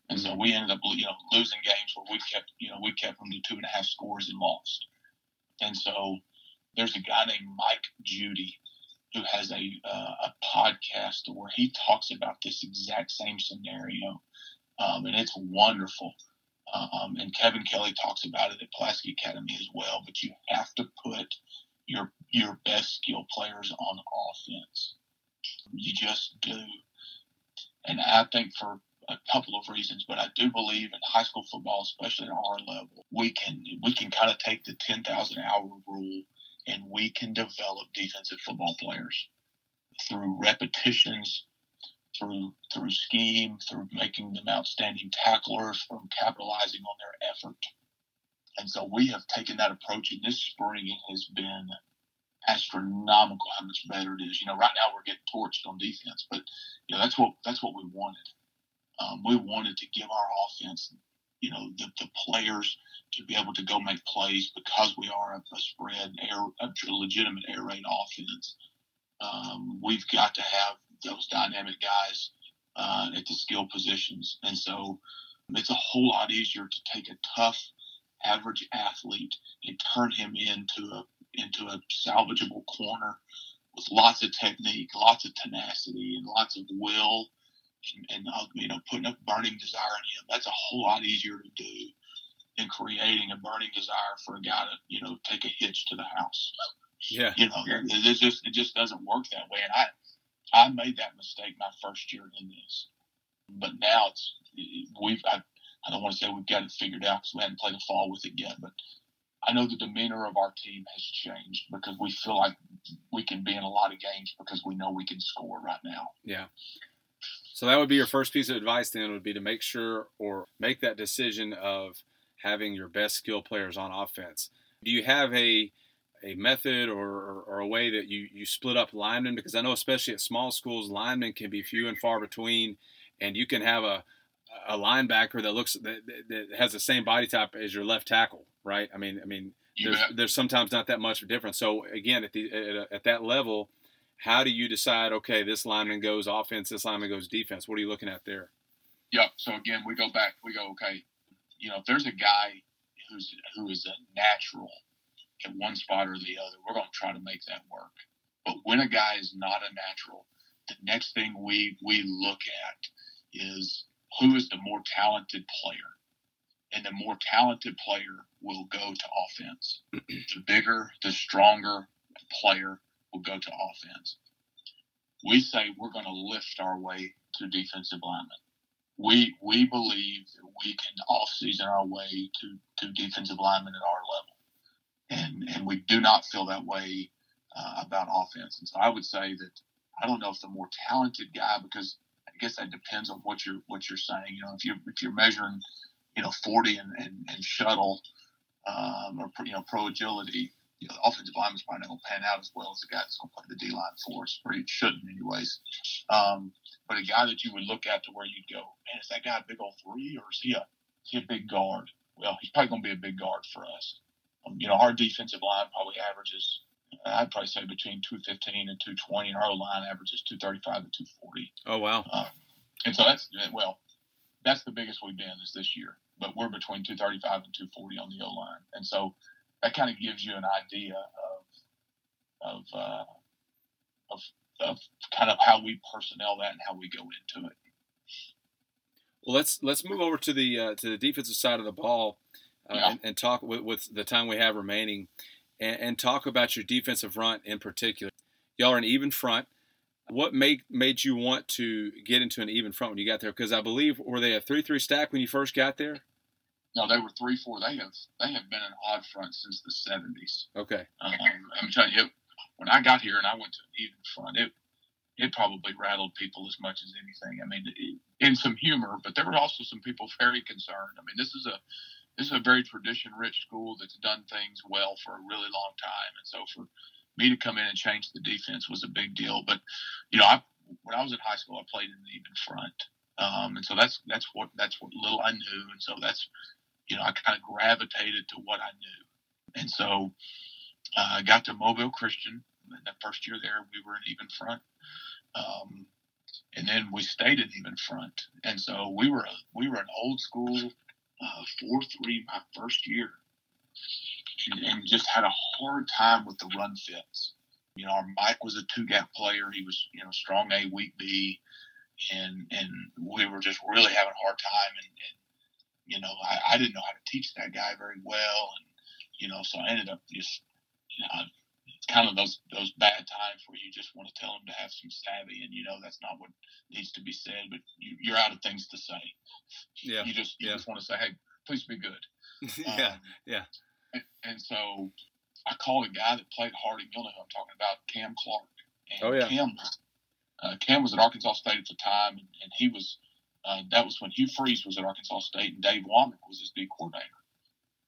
S2: And so we ended up, you know, losing games where we kept, you know, we kept them to two and a half scores and lost. And so there's a guy named Mike Judy who has a uh, a podcast where he talks about this exact same scenario, um, and it's wonderful. Um, and Kevin Kelley talks about it at Pulaski Academy as well. But you have to put your your best skill players on offense. You just do. And I think for a couple of reasons, but I do believe in high school football, especially at our level, we can we can kind of take the ten thousand hour rule and we can develop defensive football players through repetitions, through through scheme, through making them outstanding tacklers, from capitalizing on their effort. And so we have taken that approach, and this spring it has been astronomical how much better it is. You know, right now we're getting torched on defense, but you know that's what that's what we wanted. Um, we wanted to give our offense, you know, the, the players to be able to go make plays because we are a, spread, air, a legitimate air raid offense. Um, we've got to have those dynamic guys uh, at the skill positions, and so it's a whole lot easier to take a tough, average athlete and turn him into a into a salvageable corner with lots of technique, lots of tenacity, and lots of will and, and uh, you know putting a burning desire in him that's a whole lot easier to do than creating a burning desire for a guy to you know take a hitch to the house
S1: Yeah.
S2: you know it, just it just doesn't work that way and i i made that mistake my first year in this but now it's we've i, I don't want to say we've got it figured out because we haven't played a fall with it yet but I know the demeanor of our team has changed because we feel like we can be in a lot of games because we know we can score right now.
S1: Yeah. So that would be your first piece of advice then would be to make sure or make that decision of having your best skill players on offense. Do you have a a method or, or, or a way that you, you split up linemen? Because I know especially at small schools, linemen can be few and far between, and you can have a a linebacker that looks that, that has the same body type as your left tackle, right? I mean, I mean, there's there's sometimes not that much of a difference. So again, at the at, at that level, how do you decide? Okay, this lineman goes offense, this lineman goes defense. What are you looking at there?
S2: Yep. So again, we go back. We go okay. You know, if there's a guy who's who is a natural at one spot or the other, we're going to try to make that work. But when a guy is not a natural, the next thing we we look at is who is the more talented player and the more talented player will go to offense. the bigger, the stronger player will go to offense. We say we're going to lift our way to defensive lineman. We we believe that we can off season our way to, to defensive linemen at our level, and and we do not feel that way uh, about offense. And so I would say that I don't know if the more talented guy because I guess that depends on what you're what you're saying. You know, if you if you're measuring you know 40 and, and, and shuttle um, or you know pro agility, you know, the offensive lineman's probably not going to pan out as well as the guy that's going to play the D line for us, or he shouldn't anyways. Um, but a guy that you would look at to where you'd go, man, is that guy a big old three, or is he a is he a big guard? Well, he's probably going to be a big guard for us. Um, you know, our defensive line probably averages. I'd probably say between 215 and 220, and our line averages 235 to 240.
S1: Oh wow!
S2: Um, and so that's well, that's the biggest we've been is this year but we're between 235 and 240 on the O line, and so that kind of gives you an idea of of, uh, of of kind of how we personnel that and how we go into it.
S1: Well, let's let's move over to the uh, to the defensive side of the ball uh, yeah. and, and, talk with, with, the time we have remaining, and, and, talk about your defensive front in particular. Y'all are an even front. What made made you want to get into an even front when you got there? Because I believe were they a three three stack when you first got there?
S2: No, they were three four. They have they have been an odd front since the seventies.
S1: Okay.
S2: Um, I'm telling you, when I got here and I went to an even front, it it probably rattled people as much as anything. I mean, it, in some humor, but there were also some people very concerned. I mean, this is a this is a very tradition rich school that's done things well for a really long time, and so for me to come in and change the defense was a big deal. But you know, I when I was in high school, I played in the even front, um, and so that's that's what that's what little I knew, and so that's you know, I kind of gravitated to what I knew. And so uh, I got to Mobile Christian. In that first year there, we were an even front. Um, and then we stayed an even front. And so we were a, we were an old school uh, four three my first year, and, and, just had a hard time with the run fits. You know, our Mike was a two gap player. He was you know strong A, weak B, and and we were just really having a hard time. And, and you know, I, I didn't know how to teach that guy very well, and you know, so I ended up just, you know, it's kind of those those bad times where you just want to tell him to have some savvy, and you know that's not what needs to be said, but you, are out of things to say.
S1: Yeah.
S2: You just you
S1: yeah.
S2: just want to say, hey, please be good.
S1: yeah. Um, yeah.
S2: And, and, so I called a guy that played Harding. You'll know who I'm talking about, Cam Clark. And
S1: oh yeah.
S2: Cam, uh, Cam was at Arkansas State at the time, and, and he was uh, that was when Hugh Freeze was at Arkansas State and Dave Wommack was his D coordinator.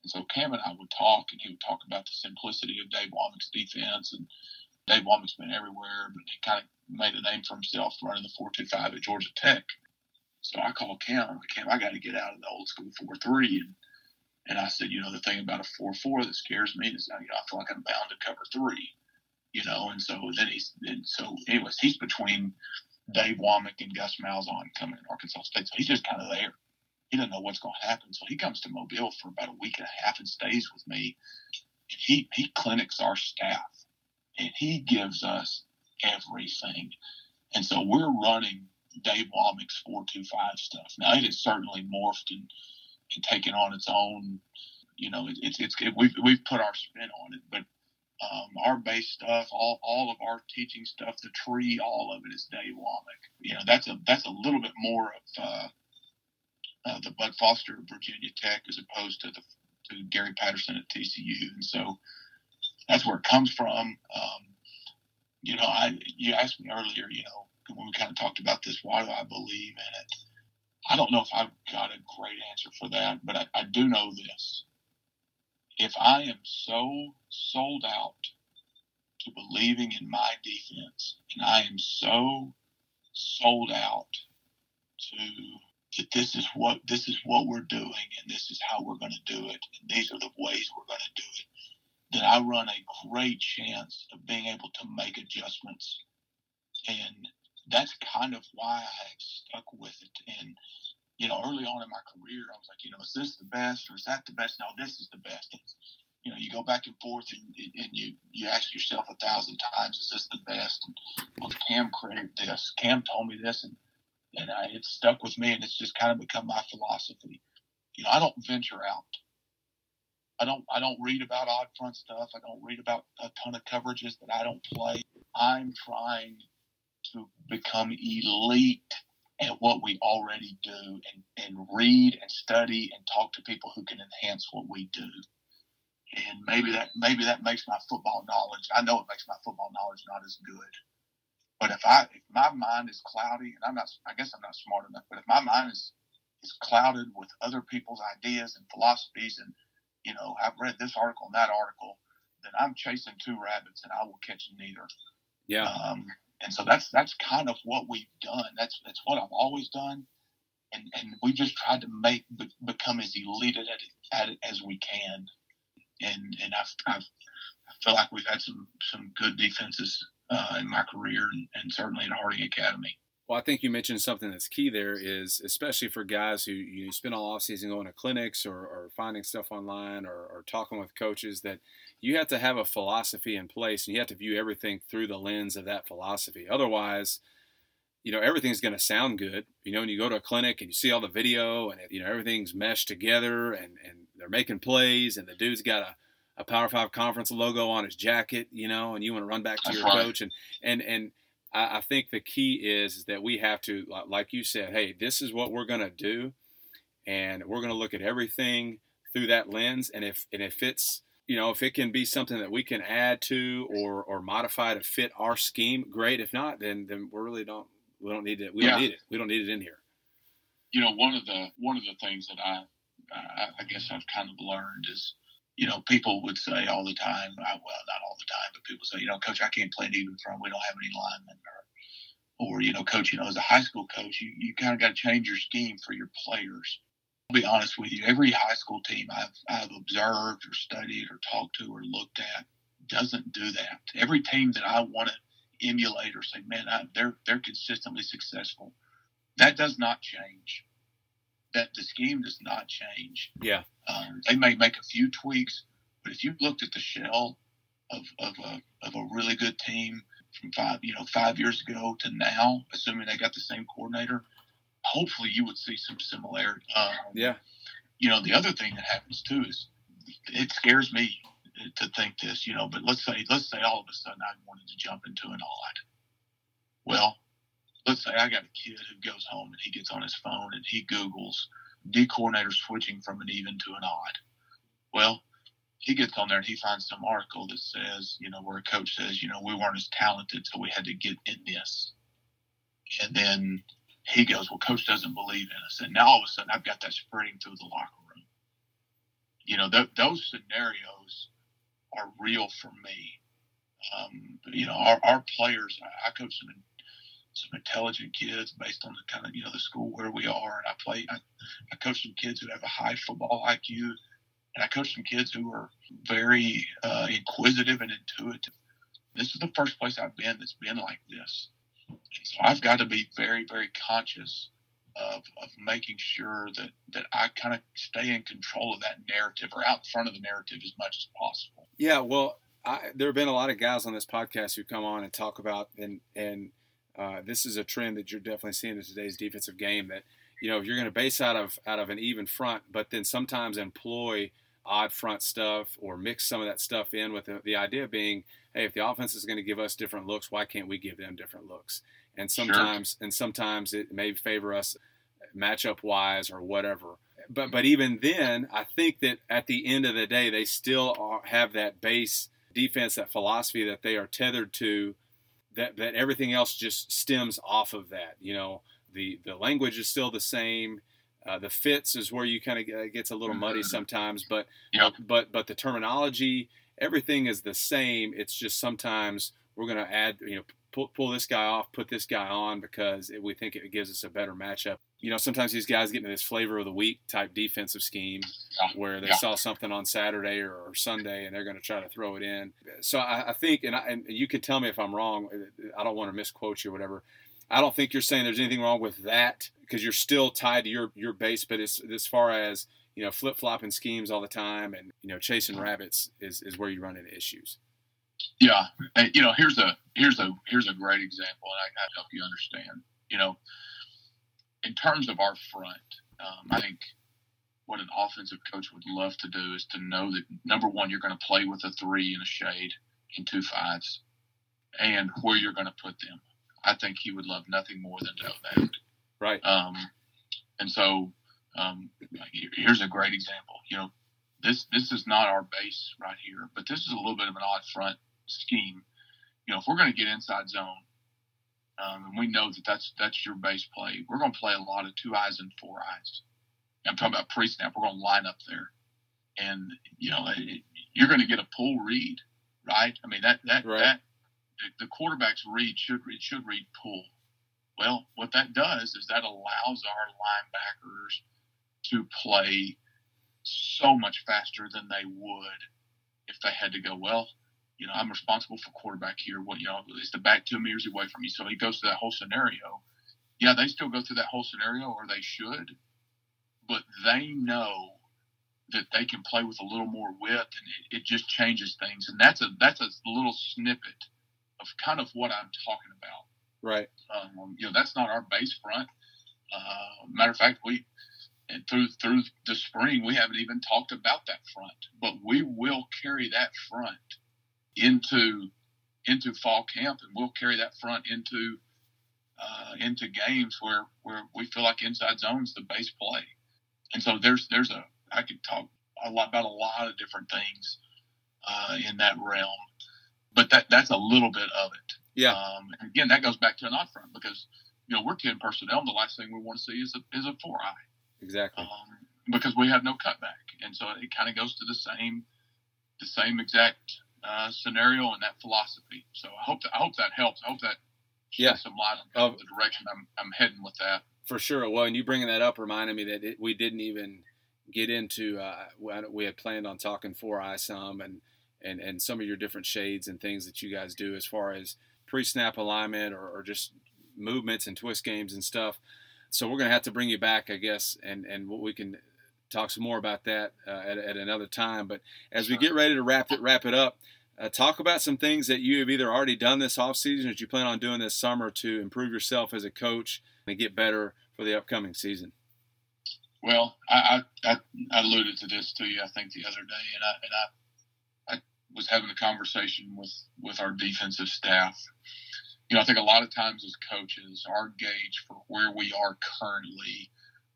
S2: And so Cam and I would talk, and he would talk about the simplicity of Dave Wommack's defense. And Dave Wommack's been everywhere, but he kind of made a name for himself running the 425 at Georgia Tech. So I called Cam. I'm like, Cam, I got to get out of the old school 4 3. And, and I said, you know, the thing about a 4 4 that scares me is, you know, I feel like I'm bound to cover three, you know. And so then he's, and so, anyways, he's between Dave Wommack and Gus Malzahn coming in Arkansas State. So he's just kind of there. He doesn't know what's going to happen. So he comes to Mobile for about a week and a half and stays with me. And he, he clinics our staff and he gives us everything. And so we're running Dave Wommack's 425 stuff. Now it has certainly morphed and, and taken on its own, you know, it, it's, it's, it, we've, we've put our spin on it, but um, our base stuff, all, all of our teaching stuff, the tree, all of it is Dave. You know, that's a that's a little bit more of uh, uh, the Bud Foster of Virginia Tech as opposed to the to Gary Patterson at TCU, and so that's where it comes from. Um, you know, I you asked me earlier, you know, when we kind of talked about this, why do I believe in it? I don't know if I've got a great answer for that, but I, I do know this if I am so sold out to believing in my defense, and I am so sold out to that this is what this is what we're doing, and this is how we're going to do it, and these are the ways we're going to do it, that I run a great chance of being able to make adjustments and that's kind of why I have stuck with it. And you know, early on in my career, I was like, you know, is this the best or is that the best? No, this is the best. And, you know, you go back and forth and, and you, you ask yourself a thousand times, is this the best? And well, Cam created this. Cam told me this, and and I, it's stuck with me, and it's just kind of become my philosophy. You know, I don't venture out. I don't I don't read about odd front stuff. I don't read about a ton of coverages that I don't play. I'm trying to become elite at what we already do and, and read and study and talk to people who can enhance what we do. And maybe that maybe that makes my football knowledge. I know it makes my football knowledge not as good. But if I if my mind is cloudy and I'm not I guess I'm not smart enough, but if my mind is is clouded with other people's ideas and philosophies and you know, I've read this article and that article, then I'm chasing two rabbits and I will catch neither.
S1: Yeah.
S2: Um, and so that's that's kind of what we've done. That's that's what I've always done, and and we just tried to make be, become as elite at it, at it as we can. And and I've, I've I feel like we've had some some good defenses uh, in my career, and, and certainly at Harding Academy.
S1: Well, I think you mentioned something that's key there is especially for guys who you spend all off season going to clinics or, or finding stuff online or, or, talking with coaches that you have to have a philosophy in place and you have to view everything through the lens of that philosophy. Otherwise, you know, everything's going to sound good. You know, when you go to a clinic and you see all the video and, you know, everything's meshed together and, and they're making plays and the dude's got a, a Power Five conference logo on his jacket, you know, and you want to run back to your coach and, and, and, I, think the key is, is that we have to, like you said, hey, this is what we're going to do, and we're going to look at everything through that lens. And if and if it's you know if it can be something that we can add to or or modify to fit our scheme, great. If not, then then we really don't we don't need it. We
S2: Yeah.
S1: don't need it. We don't need it in here.
S2: you know one of the one of the things that I I, I guess I've kind of learned is you know people would say all the time I, well not all the time but people say you know coach I can't play an even front we don't have any linemen or or you know coach you know as a high school coach you, you kind of got to change your scheme for your players I'll be honest with you every high school team I've I've observed or studied or talked to or looked at doesn't do that every team that I want to emulate or say man I, they're they're consistently successful that does not change that the scheme does not change.
S1: Yeah.
S2: Um, they may make a few tweaks, but if you looked at the shell of, of, a, of a really good team from five, you know, five years ago to now, assuming they got the same coordinator, hopefully you would see some similarity. Um,
S1: Yeah.
S2: You know, the other thing that happens too is it scares me to think this, you know, but let's say, let's say all of a sudden I wanted to jump into an odd. Well, let's say I got a kid who goes home and he gets on his phone and he Googles D coordinator switching from an even to an odd. Well, he gets on there and he finds some article that says, you know, where a coach says, you know, we weren't as talented, so we had to get in this. And then he goes, well, coach doesn't believe in us. And now all of a sudden I've got that spreading through the locker room. You know, th- those scenarios are real for me. Um, you know, our, our players, I, I coach some some intelligent kids based on the kind of you know the school where we are and i play i, I coach some kids who have a high football iq and i coach some kids who are very uh, inquisitive and intuitive this is the first place i've been that's been like this so i've got to be very very conscious of, of making sure that that i kind of stay in control of that narrative or out in front of the narrative as much as possible
S1: Yeah. Well, I, there have been a lot of guys on this podcast who come on and talk about and and uh, this is a trend that you're definitely seeing in today's defensive game. That you know if you're going to base out of out of an even front, but then sometimes employ odd front stuff or mix some of that stuff in with the, the idea being, hey, if the offense is going to give us different looks, why can't we give them different looks? And sometimes and sometimes it may favor us uh, matchup wise or whatever. But but even then, I think that at the end of the day, they still are, have that base defense, that philosophy that they are tethered to that that everything else just stems off of that. You know, the the language is still the same. Uh, the fits is where you kind of uh, gets a little muddy mm-hmm. sometimes, but
S2: Yep.
S1: but but the terminology, everything is the same. It's just sometimes we're going to add, you know, pull, pull this guy off, put this guy on because it, we think it gives us a better matchup. You know, sometimes these guys get into this flavor of the week type defensive scheme
S2: Yeah.
S1: where they
S2: Yeah.
S1: saw something on Saturday or, or Sunday and they're going to try to throw it in. So I, I think, and, I, and you can tell me if I'm wrong. Uh, I don't want to misquote you or whatever. I don't think you're saying there's anything wrong with that because you're still tied to your your base. But as as far as you know, flip flopping schemes all the time and you know chasing rabbits is, is where you run into issues.
S2: Yeah, and, you know, here's a here's a here's a great example, and I got to help you understand. You know, in terms of our front, um, I think what an offensive coach would love to do is to know that number one, you're going to play with a three and a shade and two fives, and where you're going to put them. I think he would love nothing more than to know that.
S1: Right.
S2: Um, and so um, here's a great example. You know, this this is not our base right here, but this is a little bit of an odd front scheme. You know, if we're going to get inside zone, um, and we know that that's that's your base play, we're going to play a lot of two eyes and four eyes. I'm talking about pre-snap. We're going to line up there, and you know, it, you're going to get a pull read, right? I mean that that
S1: Right.
S2: that the, the quarterback's read should read should read pull. Well, what that does is that allows our linebackers to play so much faster than they would if they had to go, well, you know, I'm responsible for quarterback here. What, you know, is the back two meters away from me? So he goes through that whole scenario. Yeah, they still go through that whole scenario, or they should, but they know that they can play with a little more width, and it, it just changes things. And that's a that's a little snippet of kind of what I'm talking about.
S1: Right.
S2: Um, you know, that's not our base front. Uh, matter of fact, we and through through the spring we haven't even talked about that front, but we will carry that front into into fall camp, and we'll carry that front into uh, into games where where we feel like inside zone's the base play. And so there's there's a I could talk a lot about a lot of different things uh, in that realm, but that that's a little bit of it.
S1: Yeah.
S2: Um, and again, that goes back to an odd front because you know we're ten personnel, and the last thing we want to see is a is a four eye
S1: Exactly.
S2: um, because we have no cutback, and so it kind of goes to the same the same exact uh, scenario and that philosophy. So I hope that I hope that helps. I hope that sheds
S1: Yeah.
S2: some light on
S1: Oh.
S2: the direction I'm I'm heading with that.
S1: For sure. Well, and you bringing that up reminded me that it, we didn't even get into. Uh, we- had planned on talking four eye some and, and and some of your different shades and things that you guys do as far as pre-snap alignment or, or just movements and twist games and stuff. So we're gonna have to bring you back, I guess, and and we can talk some more about that uh, at, at another time. But as we get ready to wrap it wrap it up. Uh, talk about some things that you have either already done this offseason or that you plan on doing this summer to improve yourself as a coach and get better for the upcoming season.
S2: Well, I, I, I, I alluded to this to you, I think, the other day, and I and I, I was having a conversation with with our defensive staff. You know, I think a lot of times as coaches, our gauge for where we are currently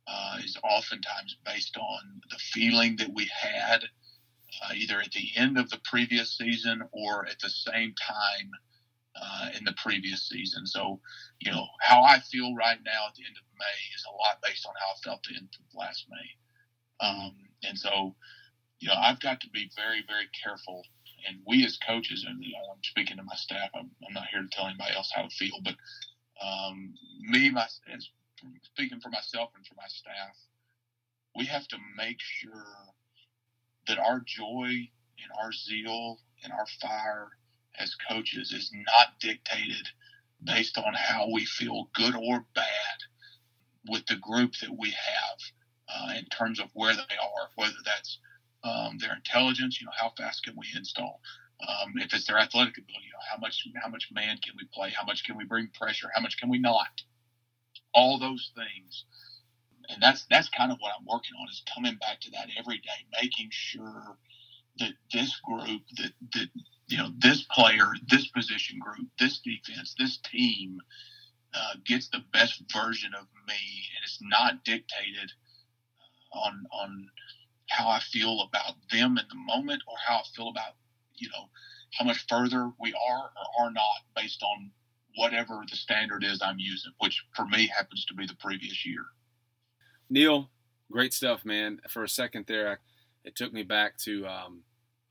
S2: uh, is oftentimes based on the feeling that we had uh, either at the end of the previous season or at the same time uh, in the previous season. So, you know, how I feel right now at the end of May is a lot based on how I felt the end of last May. Um, and so, you know, I've got to be very, very careful. And we as coaches, and I'm speaking to my staff, I'm, I'm not here to tell anybody else how to feel, but um, me, my, speaking for myself and for my staff, we have to make sure that our joy and our zeal and our fire as coaches is not dictated based on how we feel good or bad with the group that we have uh, in terms of where they are, whether that's um, their intelligence, you know, how fast can we install? Um, if it's their athletic ability, you know, how much how much man can we play? How much can we bring pressure? How much can we not? All those things, and that's that's kind of what I'm working on is coming back to that every day, making sure that this group, that that you know, this player, this position group, this defense, this team uh, gets the best version of me, and it's not dictated uh, on on how I feel about them in the moment or how I feel about you know how much further we are or are not based on whatever the standard is I'm using, which for me happens to be the previous year.
S1: Neil, great stuff, man. For a second there, I, it took me back to um,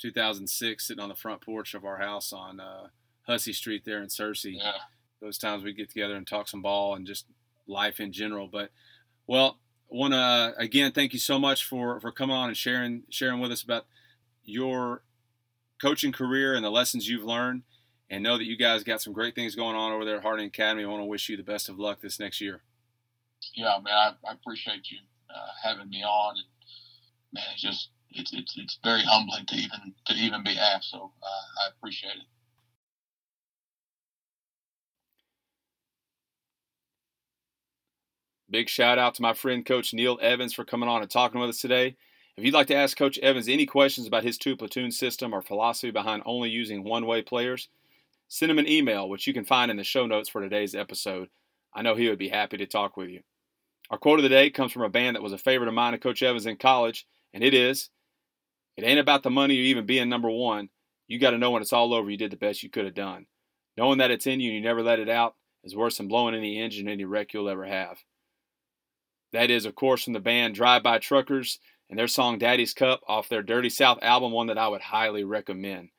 S1: 2006, sitting on the front porch of our house on uh, Hussey Street there in Searcy.
S2: Yeah.
S1: those times we get together and talk some ball and just life in general. But well, want to again thank you so much for for coming on and sharing sharing with us about your coaching career and the lessons you've learned. And know that you guys got some great things going on over there at Harding Academy. I want to wish you the best of luck this next year.
S2: Yeah, man, I, I appreciate you uh, having me on, and man, it's just it's it's it's very humbling to even to even be asked. So uh, I appreciate it.
S1: Big shout out to my friend Coach Neil Evans for coming on and talking with us today. If you'd like to ask Coach Evans any questions about his two platoon system or philosophy behind only using one way players, send him an email, which you can find in the show notes for today's episode. I know he would be happy to talk with you. Our quote of the day comes from a band that was a favorite of mine and Coach Evans in college, and it is It ain't about the money or even being number one. You got to know when it's all over, you did the best you could have done. Knowing that it's in you and you never let it out is worse than blowing any engine, any wreck you'll ever have. That is, of course, from the band Drive By Truckers and their song Daddy's Cup off their Dirty South album, one that I would highly recommend.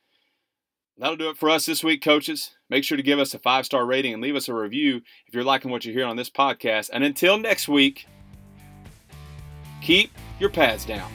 S1: That'll do it for us this week, coaches. Make sure to give us a five star rating and leave us a review if you're liking what you hear on this podcast. And until next week, keep your pads down.